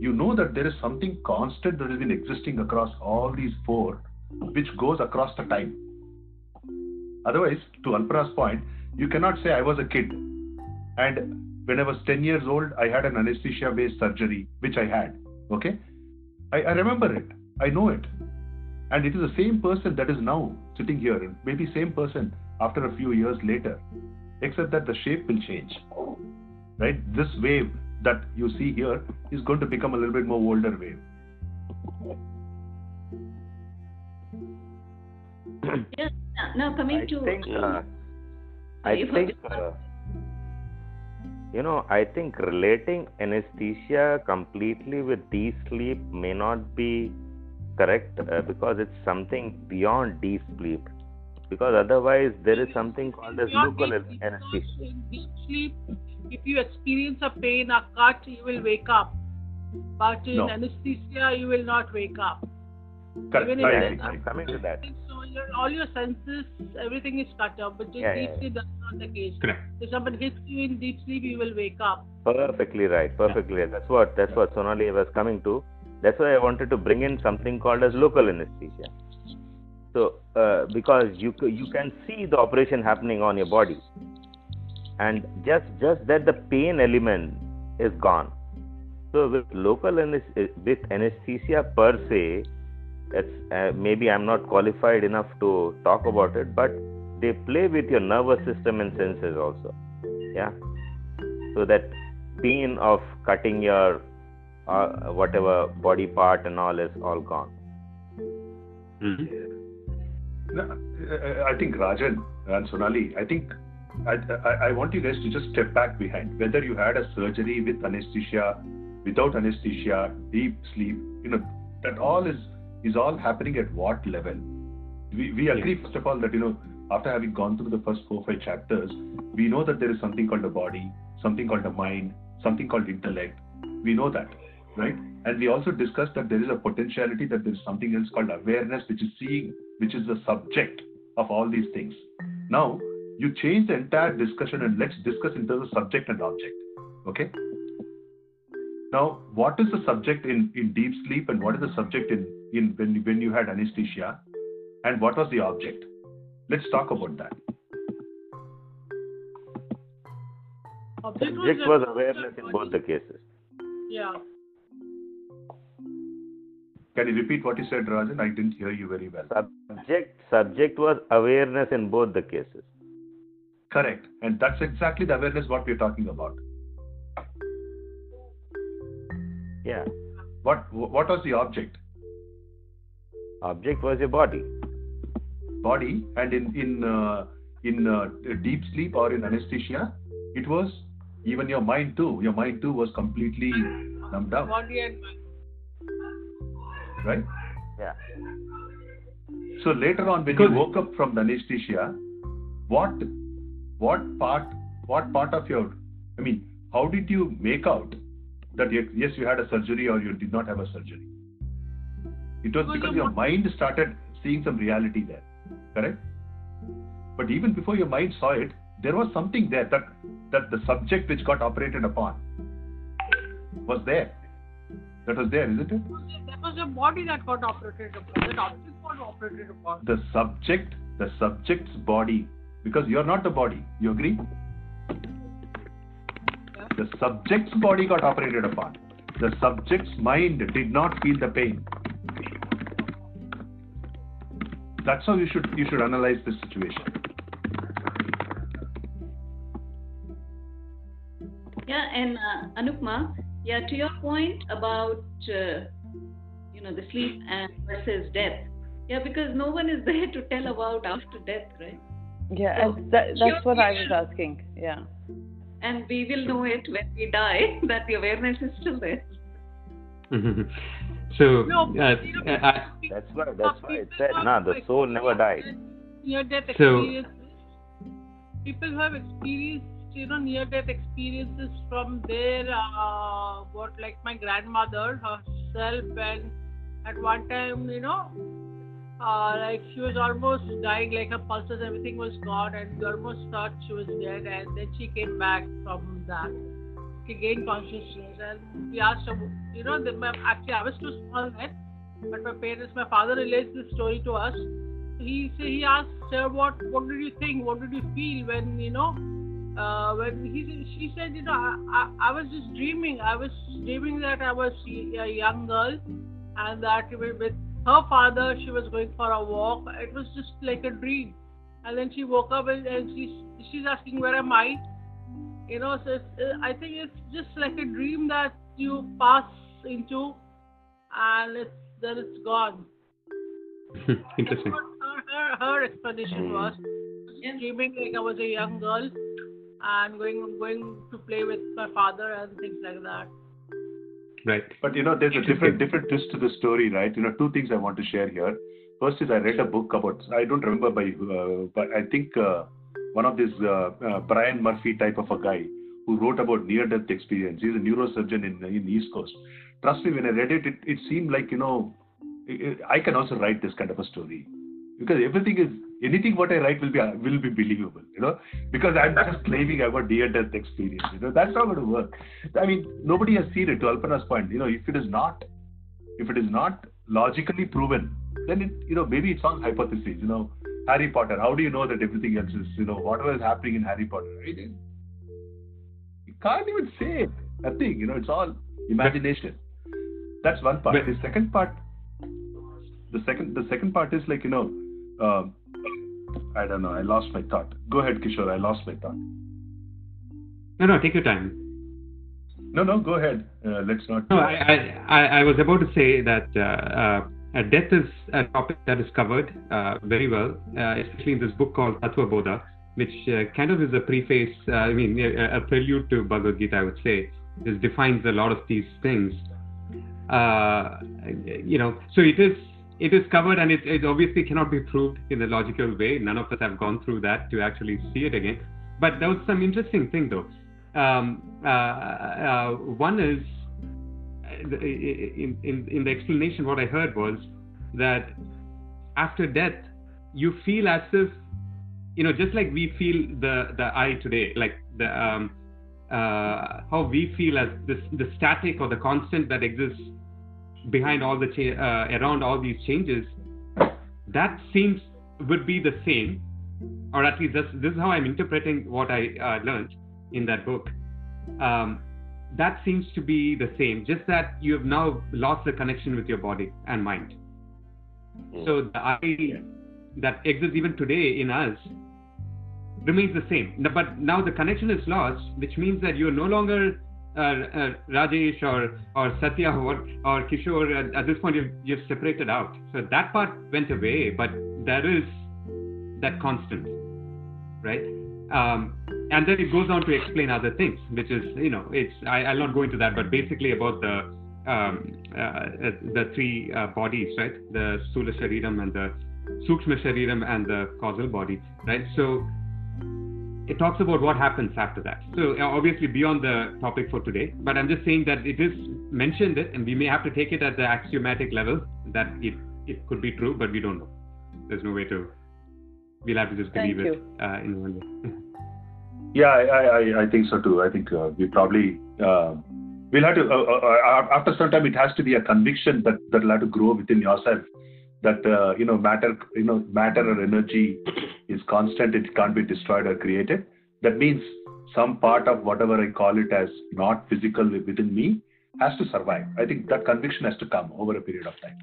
you know that there is something constant that has been existing across all these four, which goes across the time. Otherwise, to Alpana's point, you cannot say I was a kid. And when I was 10 years old, I had an anesthesia based surgery, which I had. Okay? I, I remember it. I know it. And it is the same person that is now sitting here, and maybe same person after a few years later except that the shape will change. Right? This wave that you see here is going to become a little bit more older wave. Yes. Now coming I to think, uh, I think, uh, you know, I think relating anesthesia completely with deep sleep may not be correct uh, because it's something beyond deep sleep. Because otherwise, there is something called as local deep anesthesia. In deep sleep, if you experience a pain, a cut, you will wake up. But in No. anesthesia, you will not wake up. Correct. Even if I Yeah, agree. I'm coming to that. So your, all your senses, everything is cut off. But in Yeah, deep yeah, sleep, that's not the case. Correct. If someone hits you in deep sleep, you will wake up. Perfectly right. Perfectly right. That's what that's what Sonali was coming to. That's why I wanted to bring in something called as local anesthesia. So uh, because you you can see the operation happening on your body, and just just that the pain element is gone. So with local anes- with anesthesia per se, it's uh, maybe I'm not qualified enough to talk about it, but they play with your nervous system and senses also. Yeah. So that pain of cutting your uh, whatever body part and all is all gone. No, uh, I think Rajan and Sonali, I think I, I, I want you guys to just step back behind. Whether you had a surgery with anesthesia, without anesthesia, deep sleep, you know, that all is is all happening at what level? We, we agree, first of all, that, you know, after having gone through the first four five chapters, we know that there is something called the body, something called the mind, something called intellect. We know that, right? And we also discussed that there is a potentiality that there is something else called awareness, which is seeing, which is the subject of all these things. Now, you change the entire discussion and let's discuss in terms of subject and object. Okay? Now, what is the subject in, in deep sleep and what is the subject in, in when, when you had anesthesia? And what was the object? Let's talk about that. Object Subject the- was awareness in both the cases. Yeah. Can you repeat what you said, Rajan? I didn't hear you very well. Subject subject was awareness in both the cases. Correct. And that's exactly the awareness what we're talking about. Yeah. What what was the object? Object was your body. Body and in in uh, in uh, deep sleep or in anesthesia, it was even your mind too. Your mind too was completely numbed out, Body and mind. right? Yeah. So later on, when you woke up from the anesthesia, what what part what part of your I mean, how did you make out that yes, you had a surgery or you did not have a surgery. It was Because your mind started seeing some reality there, correct? But even before your mind saw it, there was something there that that the subject which got operated upon was there. That was there, isn't it? That was your body that got operated upon. That object got operated upon. The subject, the subject's body, because you're not the body. You agree? The subject's body got operated upon. The subject's mind did not feel the pain. That's how you should you should analyze this situation. Yeah, and uh, Anupama, yeah, to your point about uh, you know the sleep and versus death. Yeah, because no one is there to tell about after death, right? Yeah, So, that, that's your what I was asking. Yeah. And we will know it when we die that the awareness is still there. so, No, uh, you know, I, That's why that's why it people said, who nah, the soul never died. experienced Near-death So- People have experienced, you know, near-death experiences from their, uh, what, like my grandmother herself, and at one time, you know, uh, like she was almost dying, like her pulses, everything was gone, and almost thought she was dead, and then she came back from that. She gained consciousness, and we asked you know, the, my, actually I was too small then, but my parents, my father relates this story to us. He he asked her, "What what did you think? What did you feel when you know?" Uh, when he she said, "You know, I, I, I was just dreaming. I was dreaming that I was a young girl, and that with her father she was going for a walk. It was just like a dream." And then she woke up and, and she's she's asking, "Where am I?" You know, so it's, uh, I think it's just like a dream that you pass into, and it's then it's gone. interesting. Her, her, her explanation was. Yeah. Dreaming like I was a young girl and going going to play with my father and things like that. Right. But you know, there's a different different twist to the story, right? You know, two things I want to share here. First is I read a book about I don't remember by uh, but I think uh, one of these uh, uh, Brian Murphy type of a guy who wrote about near-death experience. He's a neurosurgeon in in East Coast. Trust me, when I read it, it, it seemed like you know I I can also write this kind of a story because everything is anything what I write will be will be believable, you know, because I'm just claiming I've got near-death experience. You know, that's not going to work. I mean, nobody has seen it. To Alpana's point, you know, if it is not, if it is not logically proven, then it, you know, maybe it's all hypothesis. You know, Harry Potter. How do you know that everything else is, you know, whatever is happening in Harry Potter? Right? You can't even say nothing. You know, it's all imagination. That's one part. The second part, the second, the second part is like you know, um, I don't know. I lost my thought. Go ahead, Kishore. I lost my thought. No, no, take your time. No, no. Go ahead. Uh, let's not. No, I, I, I, I was about to say that uh, uh, uh, death is a topic that is covered uh, very well, uh, especially in this book called Tattva Bodha, which uh, kind of is a preface, uh, I mean, a, a prelude to Bhagavad Gita, I would say. This defines a lot of these things. Uh, you know, so it is it is covered and it, it obviously cannot be proved in a logical way. None of us have gone through that to actually see it again. But there was some interesting thing though. Um, one is in, in, in the explanation, what I heard was that after death, you feel as if, you know, just like we feel the, the I today, like the, um, uh, how we feel as this, the static or the constant that exists behind all the, cha- uh, around all these changes, that seems would be the same, or at least this, this is how I'm interpreting what I uh, learned in that book. Um, that seems to be the same, just that you have now lost the connection with your body and mind. So the I that exists even today in us remains the same. But now the connection is lost, which means that you're no longer uh, uh, Rajesh or or Satya or, or Kishore. At, at this point, you've, you've separated out. So that part went away, but there is that constant, right? Um, and then it goes on to explain other things, which is, you know, it's I, I'll not go into that, but basically about the um, uh, uh, the three uh, bodies, right? The Shariram and the Sukshma Shariram and the causal body, right? So it talks about what happens after that. So uh, obviously beyond the topic for today, but I'm just saying that it is mentioned it, and we may have to take it at the axiomatic level that it it could be true, but we don't know. There's no way to. We'll have to just believe it uh, in one way. Yeah, I, think so too. I think uh, we probably uh, we'll have to uh, after some time it has to be a conviction that will have to grow within yourself that you know matter you know matter or energy is constant. It can't be destroyed or created. That means some part of whatever I call it as not physical within me has to survive. I think that conviction has to come over a period of time.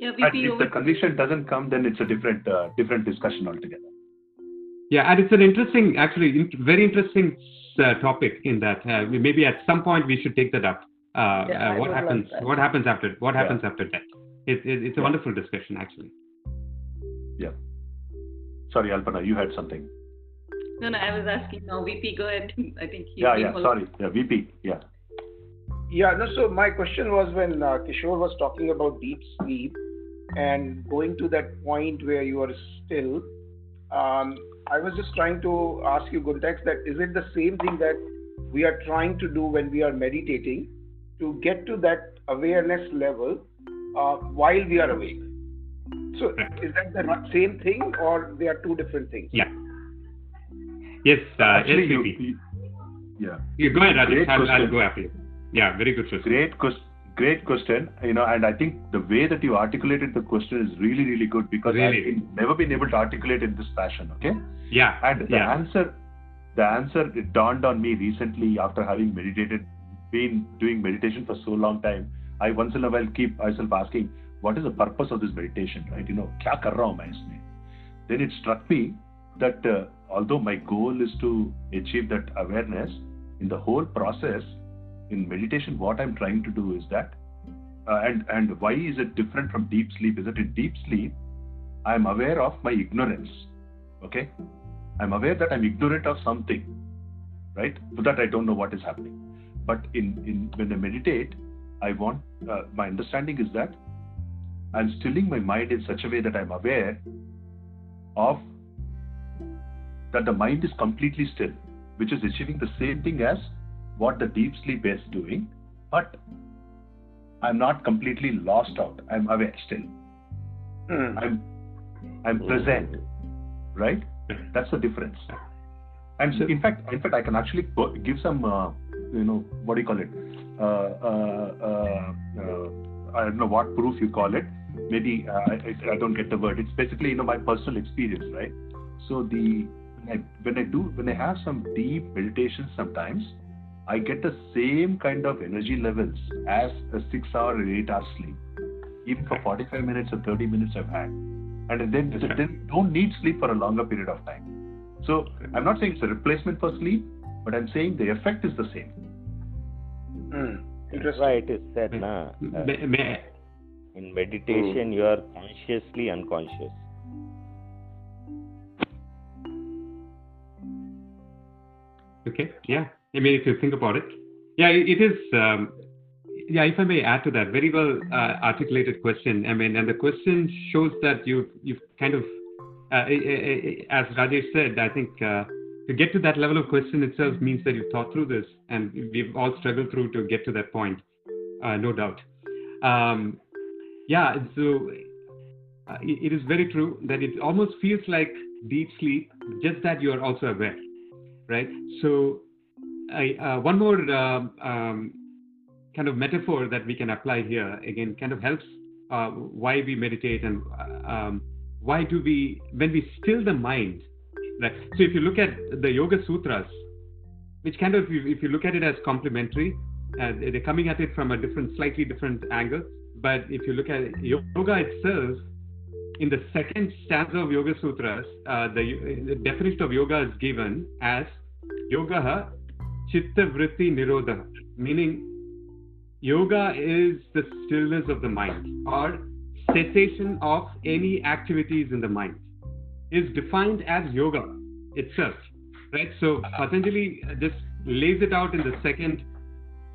Yeah, And VP, if the conviction doesn't come, then it's a different uh, different discussion altogether. Yeah, and it's an interesting, actually, in, very interesting uh, topic in that uh, maybe at some point we should take that up. Uh, Yeah, uh, what happens? What happens after? What Yeah. happens after death? It, it, it's a Yeah. wonderful discussion, actually. Yeah. Sorry, Alpana, you had something. no, no, I was asking now. VP, go ahead. I think he Yeah, he yeah. will- Sorry. Yeah, VP. Yeah. Yeah, no, so my question was when uh, Kishore was talking about deep sleep and going to that point where you are still, um, I was just trying to ask you, Guntex, that is it the same thing that we are trying to do when we are meditating to get to that awareness level uh, while we are awake? So Right. is that the same thing or they are two different things? Yeah. Yes, uh, Actually, yes, you, you- yeah. You go ahead, Rajesh. Great I'll, I'll question. go after you. Yeah, very good question. Great question. Great question. You know, and I think the way that you articulated the question is really, really good because Really. I've never been able to articulate in this fashion. Okay. Yeah, And the yeah. answer, the answer it dawned on me recently after having meditated, been doing meditation for so long time. I once in a while keep myself asking, what is the purpose of this meditation? Right? You know, kya kar raha hu main isme? Then it struck me that uh, although my goal is to achieve that awareness, in the whole process, in meditation, what I'm trying to do is that, uh, and and why is it different from deep sleep? Is that in deep sleep, I'm aware of my ignorance. Okay, I'm aware that I'm ignorant of something, right? So that I don't know what is happening. But in in when I meditate, I want uh, my understanding is that I'm stilling my mind in such a way that I'm aware of that the mind is completely still, which is achieving the same thing as what the deep sleep is doing, but I'm not completely lost out. I'm aware still. Hmm. I'm I'm present, right? That's the difference. And So- in fact, in fact, I can actually give some, uh, you know, what do you call it? Uh, uh, uh, uh, I don't know what proof you call it. Maybe uh, I, I- I don't get the word. It's basically, you know, my personal experience, right? So the when I, when I do when I have some deep meditation, sometimes I get the same kind of energy levels as a six-hour or eight-hour sleep, even for 45 minutes or 30 minutes I've had, and then then don't need sleep for a longer period of time. So I'm not saying it's a replacement for sleep, but I'm saying the effect is the same. Hmm. That's Interesting. why it is said, na, uh, May- may- in meditation you are consciously unconscious. Okay. Yeah. I mean, if you think about it, yeah, it, is. Um, yeah, if I may add to that, very well uh, articulated question. I mean, and the question shows that you've you've kind of, uh, as Rajesh said, I think uh, to get to that level of question itself means that you've thought through this, and we've all struggled through to get to that point, uh, no doubt. Um, yeah. So uh, it is very true that it almost feels like deep sleep, just that you are also aware right? So, I, uh, one more um, um, kind of metaphor that we can apply here again kind of helps uh, why we meditate and uh, um, why do we when we still the mind. Right? So, if you look at the Yoga Sutras, which kind of if you look at it as complementary, uh, they're coming at it from a different, slightly different angle. But if you look at yoga itself, in the second stanza of Yoga Sutras, uh, the, the definition of yoga is given as yoga chitta vritti nirodha, meaning yoga is the stillness of the mind or cessation of any activities in the mind is defined as yoga itself right? So uh-huh. patanjali uh, just lays it out in the second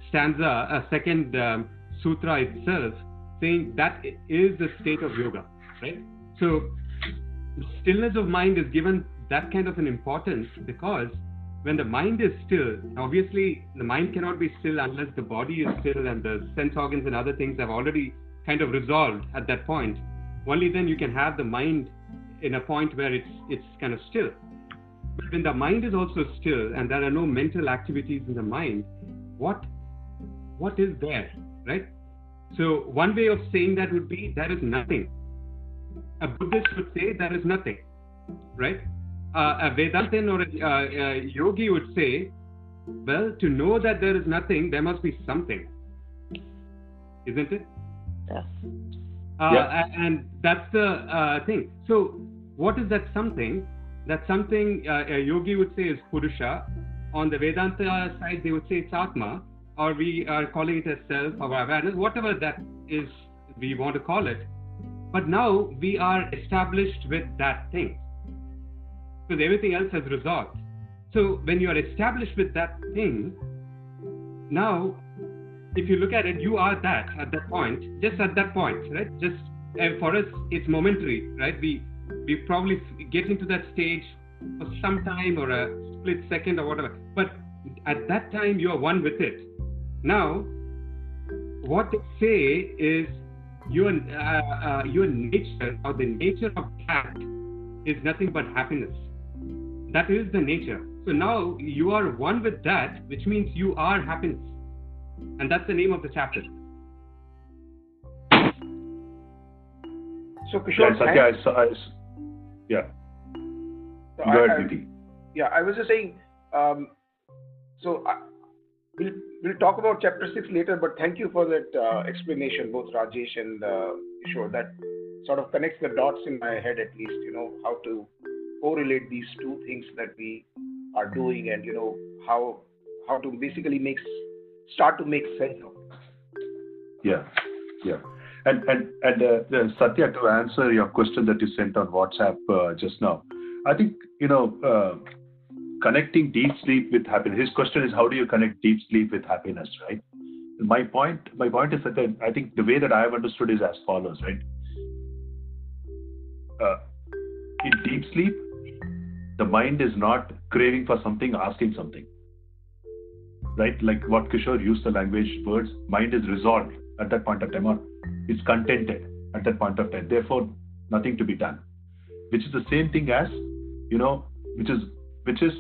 stanza a second um, sutra itself saying that is the state of yoga right? So stillness of mind is given that kind of an importance because when the mind is still, obviously the mind cannot be still unless the body is still and the sense organs and other things have already kind of resolved at that point. Only then you can have the mind in a point where it's it's kind of still. But when the mind is also still and there are no mental activities in the mind, what what is there, right? So one way of saying that would be there is nothing. A Buddhist would say there is nothing, right? Uh, a Vedantin or a, uh, a yogi would say, well, to know that there is nothing, there must be something. Isn't it? Yeah. Uh, Yeah. And that's the uh, thing. So, what is that something? That something uh, a yogi would say is Purusha. On the Vedanta side, they would say it's Atma, or we are calling it as self or awareness, whatever that is we want to call it. But now we are established with that thing because everything else has resolved. So when you are established with that thing, now if you look at it, you are that at that point, just at that point, right? Just and for us, it's momentary, right? We we probably get into that stage for some time or a split second or whatever. But at that time, you are one with it. Now, what they say is your uh, uh, your nature or the nature of that is nothing but happiness. That is the nature. So now you are one with that, which means you are happiness. And that's the name of the chapter. So Yeah, Kishore, Satya, I, thanks. saw- I s- yeah. So Go I- ahead, I- Yeah, I was just saying. Um, so I, we'll we'll talk about chapter six later, but thank you for that uh, explanation, both Rajesh and uh, Kishore. That sort of connects the dots in my head, at least. You know how to correlate these two things that we are doing, and you know how how to basically make start to make sense of. Yeah, yeah. And and and uh, Satya, to answer your question that you sent on WhatsApp uh, just now, I think you know uh, connecting deep sleep with happiness. His question is how do you connect deep sleep with happiness, right? My point, my point is that I think the way that I have understood is as follows, right? Uh, in deep sleep, the mind is not craving for something, asking something right? Like what Kishore used the language words, mind is resolved at that point of time, or it's contented at that point of time. Therefore, nothing to be done. Which is the same thing as, you know, which is which is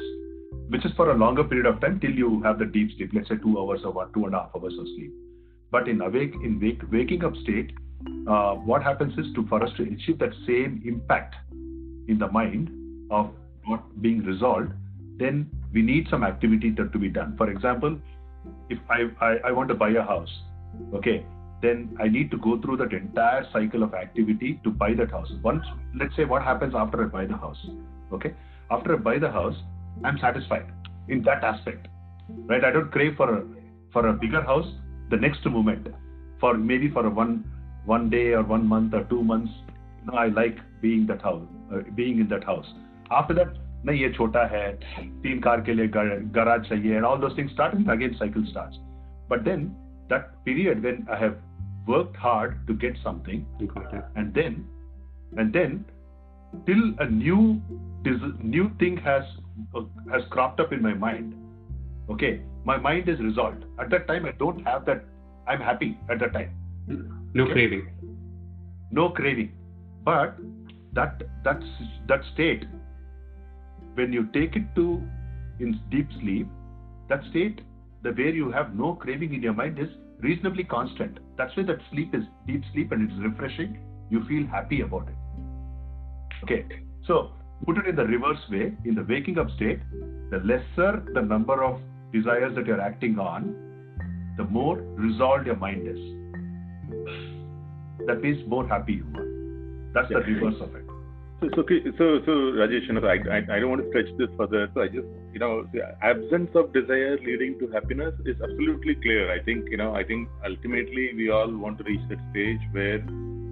which is for a longer period of time till you have the deep sleep, let's say two hours or two and a half hours of sleep. But in awake in wake, waking up state, uh, what happens is to for us to achieve that same impact in the mind of not being resolved, then we need some activity that to be done. For example, if I, I, I want to buy a house, okay, then I need to go through that entire cycle of activity to buy that house. Once, let's say, what happens after I buy the house, okay? After I buy the house, I'm satisfied in that aspect, right? I don't crave for a for a bigger house the next moment, for maybe for a one one day or one month or two months. You know, I like being that house, uh, being in that house after that nahi ye chota hai teen car ke liye gar, garage chahiye and all those things start again cycle starts. But then that period when i have worked hard to get something and then and then till a new new thing has uh, has cropped up in my mind okay my mind is resolved. At that time i don't have that i'm happy at that time. No craving. No craving. But that that that state when you take it to in deep sleep that state the where you have no craving in your mind is reasonably constant. That's why that sleep is deep sleep and it's refreshing. You feel happy about it. Okay. So put it in the reverse way. In the waking up state the lesser the number of desires that you're acting on the more resolved your mind is. That means more happy you are. That's the reverse of it So, so, so, so Rajesh, you know, I, I, I don't want to stretch this further. So I just, you know, the absence of desire leading to happiness is absolutely clear. I think, you know, I think ultimately we all want to reach that stage where,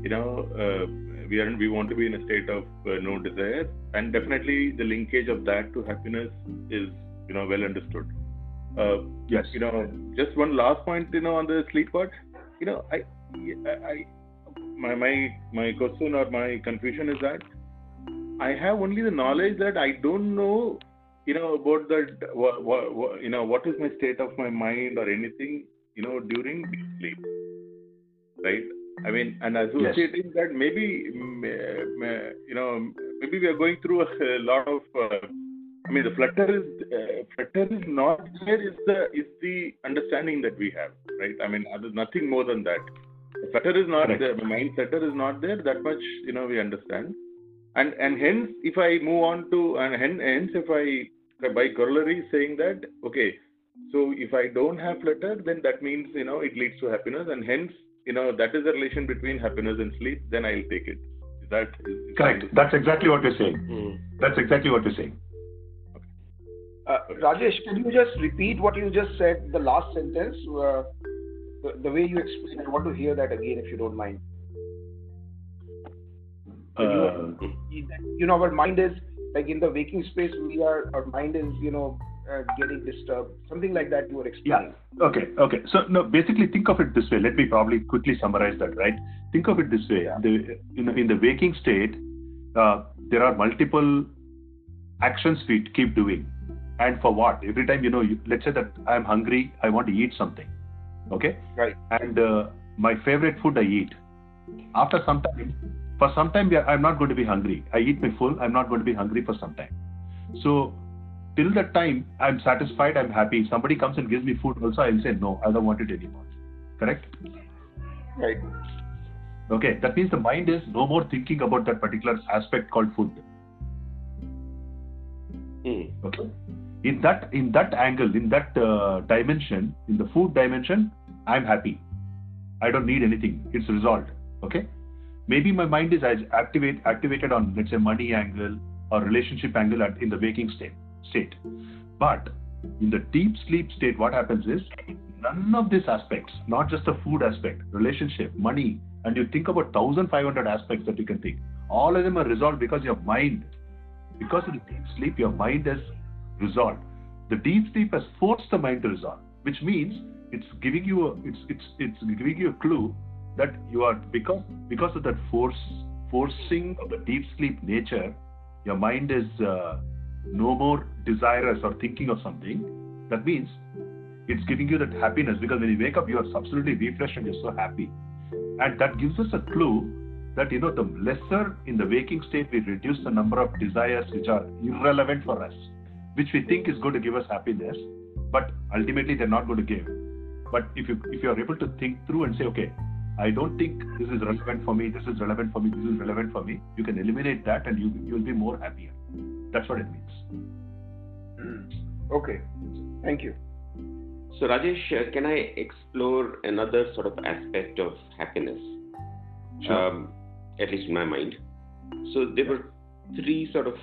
you know, uh, we are, we want to be in a state of uh, no desire, and definitely the linkage of that to happiness is, you know, well understood. Uh, yes you know, just one last point, you know, on the sleep part. You know, I, I, I my my my question or my confusion is that I have only the knowledge that I don't know, you know, about that. What, what, you know, what is my state of my mind or anything, you know, during sleep, right? I mean, and associating yes. that maybe, you know, maybe we are going through a, lot of. Uh, I mean, the flutter is uh, flutter is not there. Is the is the understanding that we have, right? I mean, nothing more than that. The flutter is not there. The mind flutter is not there. That much, you know, we understand and and hence if i move on to and hence if i by corollary saying that okay so if i don't have flutter then that means you know it leads to happiness. And hence you know that is the relation between happiness and sleep then i'll take it. Is that is, correct. that's exactly what you're saying. Mm. that's exactly what you're saying. Uh, rajesh can you just repeat what you just said the last sentence uh, the, the way you explained i want to hear that again if you don't mind uh, you know our mind is like in the waking space we are our mind is you know uh, getting disturbed something like that you were explaining. Yeah okay okay. So no basically think of it this way. Let me probably quickly summarize that right? Think of it this way. Yeah. the, in, in the waking state uh, there are multiple actions we keep doing. And for what? Every time you know you, let's say that i'm hungry i want to eat something okay? Right. And uh, my favorite food i eat. After some time for some time i'm not going to be hungry. I eat my full i'm not going to be hungry for some time. So till that time i'm satisfied i'm happy. Somebody comes and gives me food also i'll say no i don't want it anymore. Correct? Right. Okay that means the mind is no more thinking about that particular aspect called food. Mm. okay. In that in that angle in that uh, dimension in the food dimension i'm happy. I don't need anything. It's resolved. Okay maybe my mind is activate, activated on let's say money angle or relationship angle at, in the waking state state. But in the deep sleep state what happens is none of these aspects not just the food aspect relationship money and you think about 1500 aspects that you can think all of them are resolved because your mind because of the deep sleep your mind is resolved. The deep sleep has forced the mind to resolve which means it's giving you a it's it's it's giving you a clue that you are because because of that force forcing of the deep sleep nature your mind is uh, no more desirous or thinking of something that means it's giving you that happiness because when you wake up you are absolutely refreshed and you're so happy. And that gives us a clue that you know the lesser in the waking state we reduce the number of desires which are irrelevant for us which we think is going to give us happiness but ultimately they're not going to give. But if you if you are able to think through and say okay I don't think this is relevant for me, this is relevant for me, this is relevant for me. You can eliminate that and you you'll be more happier. That's what it means. Hmm. Okay. Thank you. So Rajesh, uh, can I explore another sort of aspect of happiness? Sure. Um, at least in my mind. So there were three sort of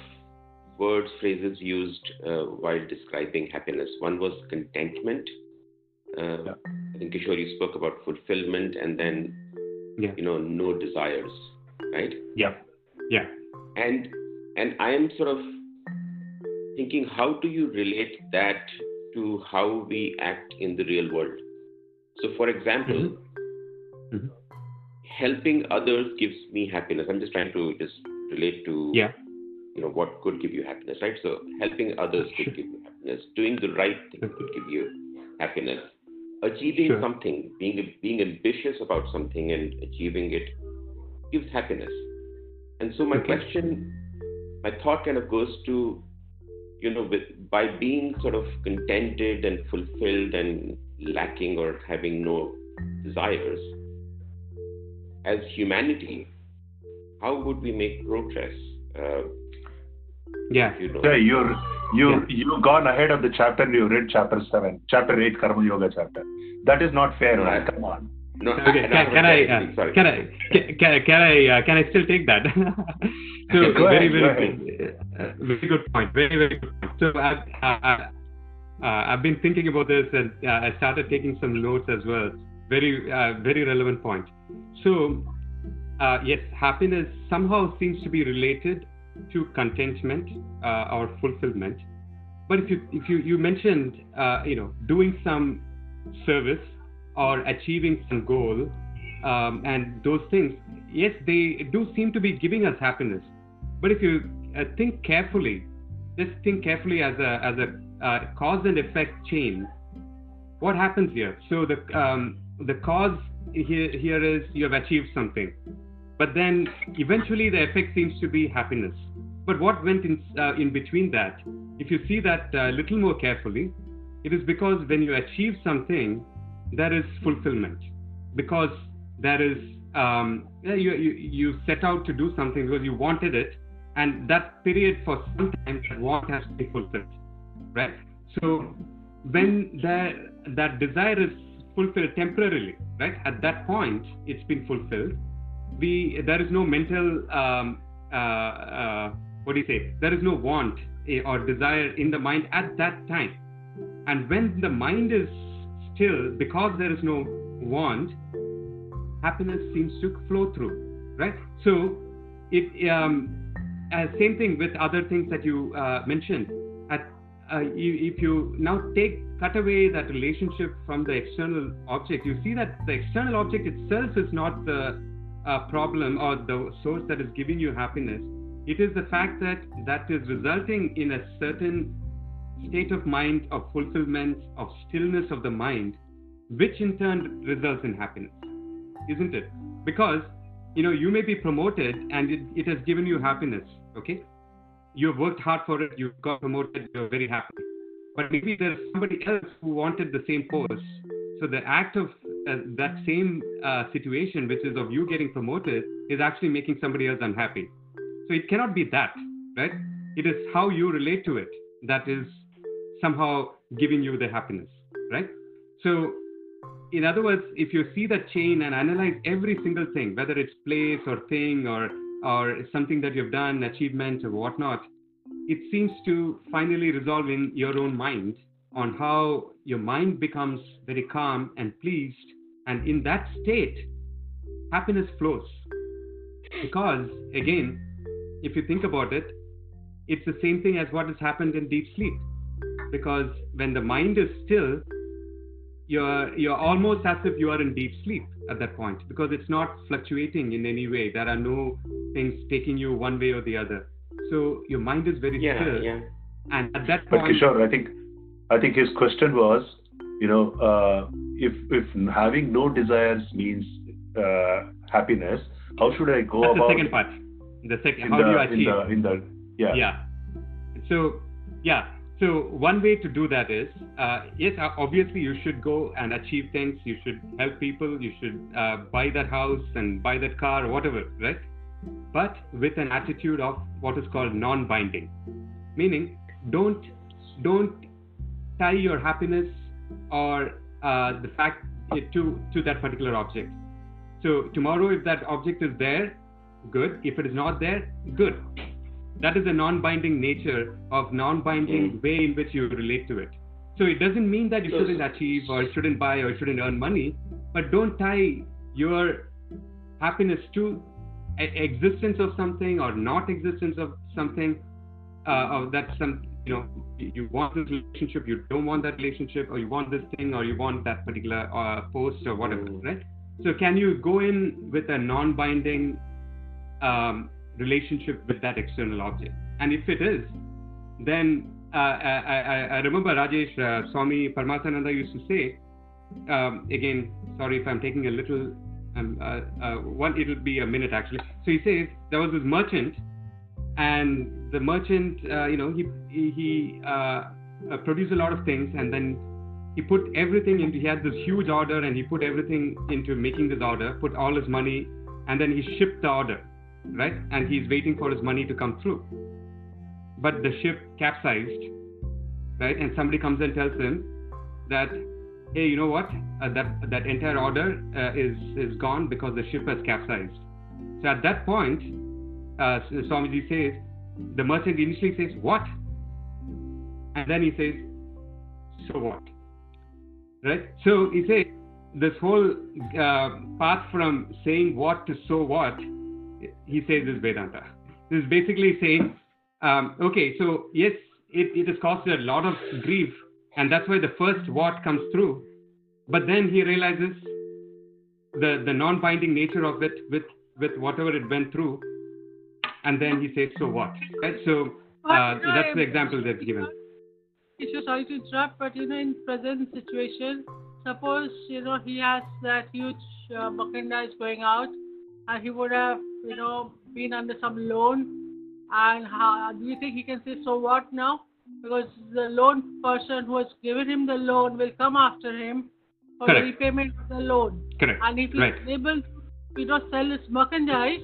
words, phrases used uh, while describing happiness. One was contentment. Uh, yeah think Kishore, you spoke about fulfillment and then, yeah. you know, no desires, right? Yeah. Yeah. And and I am sort of thinking, how do you relate that to how we act in the real world? So, for example, mm-hmm. Mm-hmm. helping others gives me happiness. I'm just trying to just relate to, yeah. you know, what could give you happiness, right? So, helping others could give you happiness. Doing the right thing could give you happiness achieving sure. something, being being ambitious about something and achieving it gives happiness. And so my okay. question, my thought kind of goes to, you know, with by being sort of contented and fulfilled and lacking or having no desires, as humanity, how would we make progress? Uh, yeah. You know? Yeah, you're you yeah. you've gone ahead of the chapter and you read chapter seven, chapter eight, Karma Yoga chapter. That is not fair, man. Come on. No, okay, can, can, I, uh, can, I can, can I uh, can I still take that? so go very ahead, very good, uh, very good point. Very very good point. So I've uh, uh, I've been thinking about this and uh, I started taking some notes as well. Very very relevant point. So yes, happiness somehow seems to be related to contentment uh, or fulfillment. But if you if you you mentioned uh, you know doing some service or achieving some goal um, and those things, yes, they do seem to be giving us happiness. But if you uh, think carefully, just think carefully as a as a uh, cause and effect chain. What happens here? So the um, the cause here here is you have achieved something, but then eventually the effect seems to be happiness. But what went in uh, in between that? If you see that a little more carefully, it is because when you achieve something, there is fulfillment, because there is um, you, you you set out to do something because you wanted it, and that period for some time that want has to be fulfilled, right? So when that that desire is fulfilled temporarily, right? At that point, it's been fulfilled. We there is no mental um, uh, uh, what do you say? There is no want eh, or desire in the mind at that time. And when the mind is still, because there is no want, happiness seems to flow through, right? So, it um, uh, same thing with other things that you uh, mentioned. At, uh, you, if you now take cut away that relationship from the external object, you see that the external object itself is not the uh, problem or the source that is giving you happiness. It is the fact that that is resulting in a certain state of mind of fulfillment, of stillness of the mind, which in turn results in happiness, isn't it? Because you know you may be promoted and it, it has given you happiness, okay? You've worked hard for it, you've got promoted, you're very happy. But maybe there's somebody else who wanted the same post. So the act of uh, that same uh, situation, which is of you getting promoted, is actually making somebody else unhappy. So it cannot be that, right? It is how you relate to it that is somehow giving you the happiness, right? So, in other words, if you see that chain and analyze every single thing, whether it's place or thing or or something that you've done, achievement or whatnot, it seems to finally resolve in your own mind on how your mind becomes very calm and pleased, and in that state, happiness flows. Because again, if you think about it, it's the same thing as what has happened in deep sleep. Because when the mind is still, you're you're almost as if you are in deep sleep at that point because it's not fluctuating in any way. There are no things taking you one way or the other. So your mind is very Yeah, still. yeah. And at that point. But point, Kishore, I think I think his question was, you know, uh, if if having no desires means uh, happiness, how should I go that's the second part. The second, how the, do you in achieve? the in the yeah. Yeah. So yeah. So one way to do that is uh, yes obviously you should go and achieve things. You should help people. You should uh, buy that house and buy that car or whatever right? But with an attitude of what is called non-binding. Meaning don't don't tie your happiness or uh, the fact to to that particular object. So tomorrow if that object is there good. If it is not there good. That is the non-binding nature of non-binding way in which you relate to it. So it doesn't mean that you shouldn't achieve or shouldn't buy or shouldn't earn money but don't tie your happiness to existence of something or not existence of something uh, or that some you know you want this relationship you don't want that relationship or you want this thing or you want that particular uh, post or whatever right so can you go in with a non-binding um, relationship with that external object. And if it is, then uh, I, I, I remember Rajesh uh, Swami Paramahansa used to say, um, again, sorry if I'm taking a little, um, uh, uh, one, it'll be a minute actually. So he says there was this merchant, and the merchant, uh, you know, he he, uh, uh, produced a lot of things, and then he put everything into. He had this huge order, and he put everything into making this order, put all his money, and then he shipped the order right? And he's waiting for his money to come through. But the ship capsized, right? And somebody comes and tells him that, hey, you know what? Uh, that that entire order uh, is is gone because the ship has capsized. So at that point, uh, Swamiji says, the merchant initially says, what? And then he says, so what? Right? So he says, this whole uh, path from saying what to so what he says is Vedanta. This is basically saying, um, okay, so yes, it, it has caused a lot of grief, and that's why the first what comes through. But then he realizes the, the non binding nature of it with, with whatever it went through. And then he says, "So what?" Right? So uh, that's the example they've given. Kishore, sorry to interrupt, but you know, in present situation, suppose you know he has that huge uh, merchandise going out, and he would have you know been under some loan, and how, do you think he can say so what now? Because the loan person who has given him the loan will come after him for Correct. the repayment of the loan, Correct. and if he's Right. able to you know sell his merchandise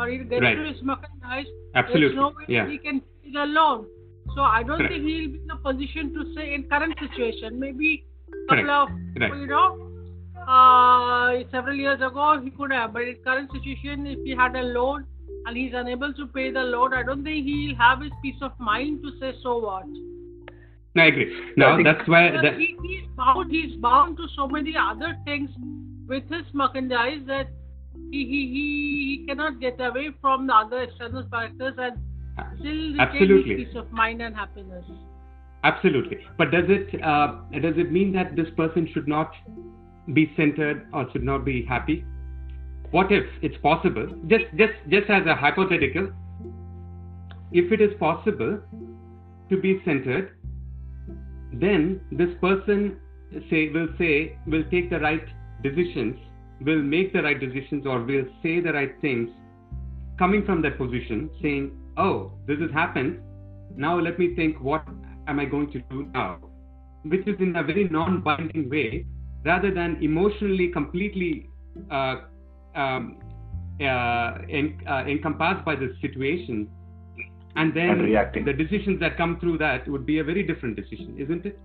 or he gets Right. to his merchandise, Absolutely. there's no way Yeah. he can pay the loan. So I don't Correct. think he'll be in a position to say in current situation, maybe Correct. couple of Correct. you know uh, several years ago he could have, but in current situation, if he had a loan and he's unable to pay the loan, I don't think he'll have his peace of mind to say so what. No, I agree. Now think- that's why that, he, he's bound. He's bound to so many other things with his merchandise that he he, he, cannot get away from the other external factors and still retain his peace of mind and happiness. Absolutely. But does it uh, does it mean that this person should not be centered or should not be happy? What if it's possible? Just just just as a hypothetical, if it is possible to be centered, then this person say will say will take the right decisions, will make the right decisions, or will say the right things, coming from that position, saying, "Oh, this has happened. Now let me think what am I going to do now? Which is in a very non binding way, rather than emotionally completely uh, um, uh, en- uh, encompassed by the situation. And then And reacting. the decisions that come through that would be a very different decision, isn't it?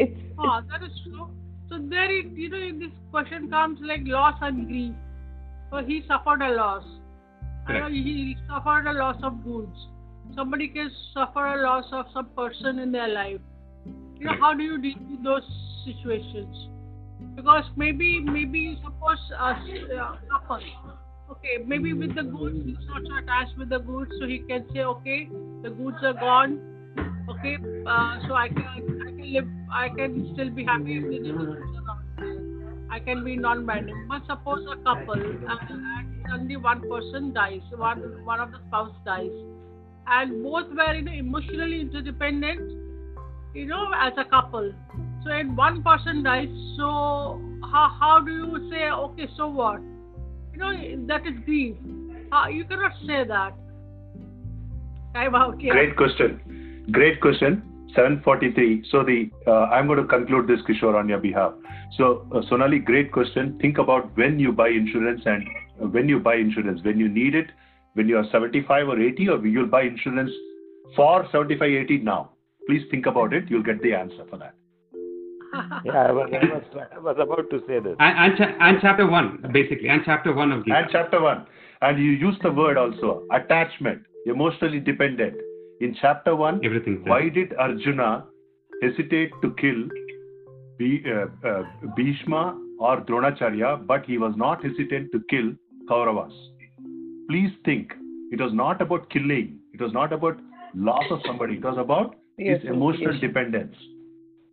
It's, Oh, that is true. There, it, you know, this question comes like loss and grief. So he suffered a loss. Correct. he, suffered a loss of goods. Somebody can suffer a loss of some person in their life. You know, Correct. how do you deal with those situations? Because maybe, maybe you suppose uh, a s- a couple. Okay, maybe with the goods, he's not so attached with the goods, so he can say, okay, the goods are gone. Okay, uh, so I can, I can live, I can still be happy if the goods are not there. I can be non-binding. But suppose a couple uh, and suddenly one person dies, one one of the spouse dies, and both were you know, emotionally interdependent, you know, as a couple. So and one person dies, so how how do you say okay, so what? You know that is grief. Uh, you cannot say that. Time out. Great question. Great question. 743. So the uh, I'm going to conclude this, Kishore, on your behalf. So uh, Sonali, great question. Think about when you buy insurance and uh, when you buy insurance, when you need it, when you are 75 or 80, or you'll buy insurance for 75, 80 now. Please think about it. You'll get the answer for that. Yeah, I was, I was, I was about to say this. And, and, cha- and chapter 1, basically, and chapter 1 of Gita. And chapter one. And you use the word also attachment, emotionally dependent. In chapter one, Everything there. why did Arjuna hesitate to kill Bhi- uh, uh, Bhishma or Dronacharya, but he was not hesitant to kill Kauravas? Please think. It was not about killing. It was not about loss of somebody. It was about Yes, his emotional yes. dependence.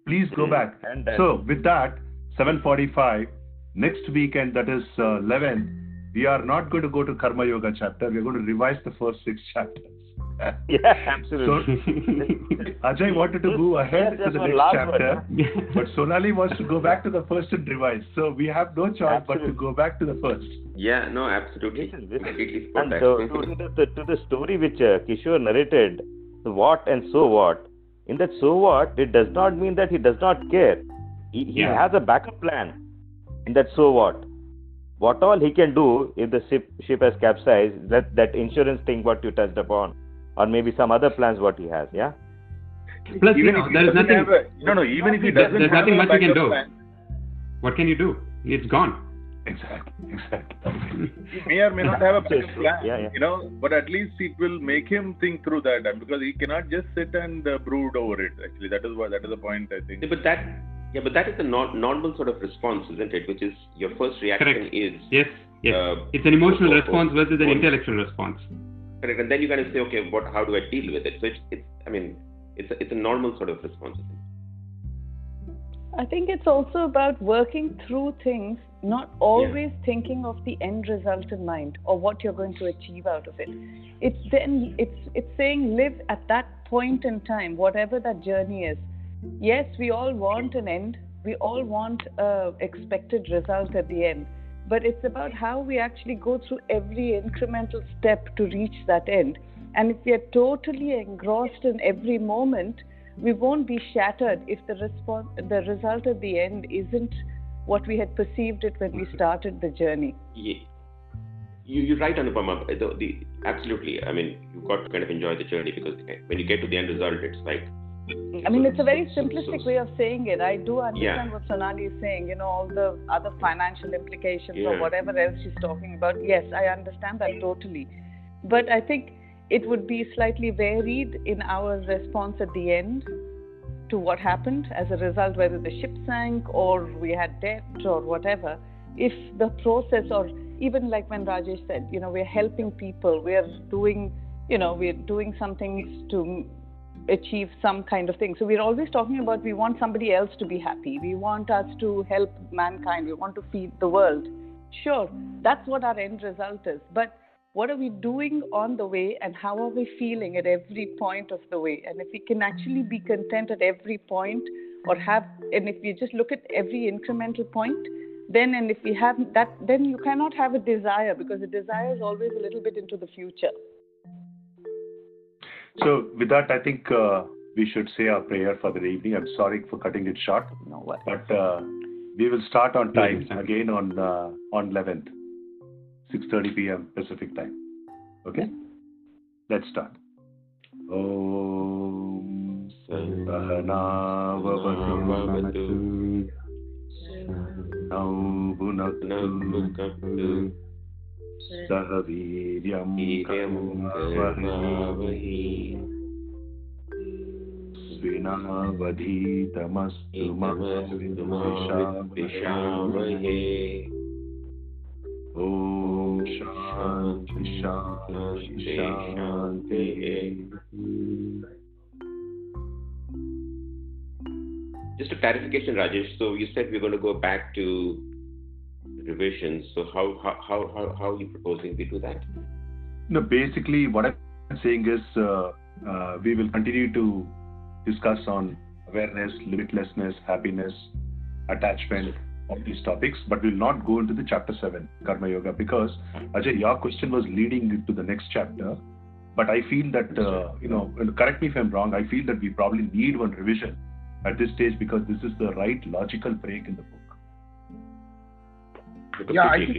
Please go back. And then- So with that, 7:45 next weekend, that is uh, 11. We are not going to go to Karma Yoga chapter. We are going to revise the first six chapters. Yeah, absolutely. Ajay wanted to move ahead Yes, to the next last chapter, but Sonali wants to go back to the first and revise. So we have no choice but to go back to the first. Yeah, no, absolutely. This is- this is- and so, to, to, the, to the story which uh, Kishore narrated, the what and so what, in that so what, it does not mean that he does not care. He, he Yeah. has a backup plan in that so what. What all he can do if the ship, ship has capsized, that, that insurance thing what you touched upon, or maybe some other plans what he has, yeah? Plus, you know, there is nothing. have a, no, no, even if he doesn't there's have nothing a much we can do. plan, What can you do? It's gone. Exactly, exactly. he may or may not have a backup plan, Yeah, yeah. you know, but at least it will make him think through that, because he cannot just sit and uh, brood over it. Actually, that is what that is the point I think. Yeah, but that yeah, but that is the nor- normal sort of response, isn't it? Which is your first reaction Correct. is Yes, yes. Uh, it's an emotional oh, response versus an oh. intellectual response. Correct, and then you kind of say, okay, what? How do I deal with it? So it's, it's I mean, it's a, it's a normal sort of response. I think it's also about working through things, not always yeah. thinking of the end result in mind or what you're going to achieve out of it. It's then it's it's saying live at that point in time, whatever that journey is. Yes, we all want an end. We all want a expected result at the end. But it's about how we actually go through every incremental step to reach that end. And if we are totally engrossed in every moment, we won't be shattered if the response, the result at the end isn't what we had perceived it when we started the journey. Yeah. You, you're right, Anupama. The, the, absolutely. I mean, you've got to kind of enjoy the journey because when you get to the end result, it's like. I mean, it's a very simplistic way of saying it. I do understand yeah. what Sonali is saying, you know, all the other financial implications yeah. or whatever else she's talking about. Yes, I understand that totally. But I think it would be slightly varied in our response at the end to what happened as a result, whether the ship sank or we had debt or whatever. If the process, or even like when Rajesh said, you know, we're helping people, we're doing, you know, we're doing some things to achieve some kind of thing. So we're always talking about we want somebody else to be happy, we want us to help mankind, we want to feed the world. Sure, that's what our end result is. But what are we doing on the way and how are we feeling at every point of the way and if we can actually be content at every point or have and if we just look at every incremental point then and if we have that then you cannot have a desire because a desire is always a little bit into the future so with that i think uh, we should say our prayer for the evening i'm sorry for cutting it short no what? but uh, we will start on time again on uh, on 11th 6:30 p.m. Pacific time. Okay, let's start. Om Sahanavavatu Nau Sah Viryam Karvavahi Svinavadhitamastu Mahavishamvahe Om Shanti Shanti Shanti. Just a clarification, Rajesh. So you said we're going to go back to revisions. So how how how how, are you proposing we do that? No, basically what I'm saying is uh, uh, we will continue to discuss on awareness, limitlessness, happiness, attachment, of these topics, but we'll not go into the chapter 7, Karma Yoga, because Ajay, your question was leading to the next chapter. But I feel that, uh, you know, correct me if I'm wrong, I feel that we probably need one revision at this stage because this is the right logical break in the book. Yeah, I think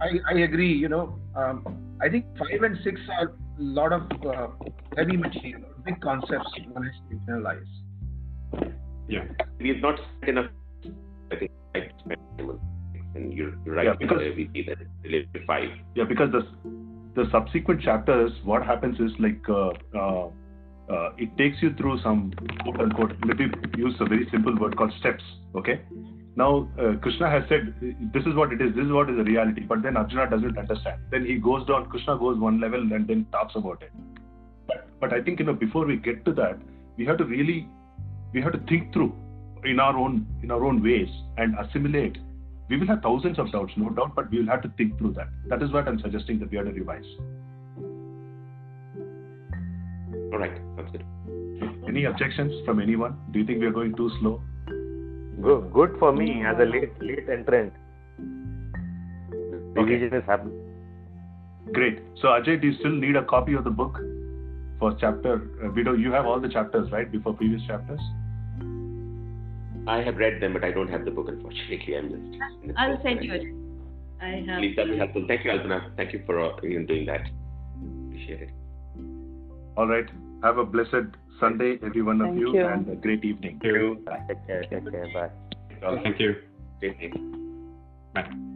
I, I, I agree. You know, um, I think 5 and 6 are a lot of uh, heavy material, big concepts one has to internalize. Yeah. We've not enough, I think, and you're, you're right. Yeah, because we see that it's five. Yeah, because the the subsequent chapters, what happens is like uh, uh, uh, it takes you through some quote unquote. Let me use a very simple word called steps. Okay. Now uh, Krishna has said this is what it is. This is what is the reality. But then Arjuna doesn't understand. Then he goes down. Krishna goes one level and then talks about it. But but I think you know before we get to that, we have to really we have to think through in our own in our own ways and assimilate we will have thousands of doubts no doubt but we will have to think through that that is what i'm suggesting that we have to revise all right that's it. any objections from anyone do you think we are going too slow good, good for me as a late late entrant revision okay. is happening great so ajay do you still need a copy of the book for chapter uh, Bido, you have all the chapters right before previous chapters I have read them, but I don't have the book, unfortunately. I'm just. I'll send you it. I have. Please, that will helpful. Thank you, Alpana. Thank you for uh, even doing that. Appreciate it. All right. Have a blessed Sunday, every one of you, you, and a great evening. Thank you. Bye. Take care. Take care. Bye. Thank you. Stay safe. Bye.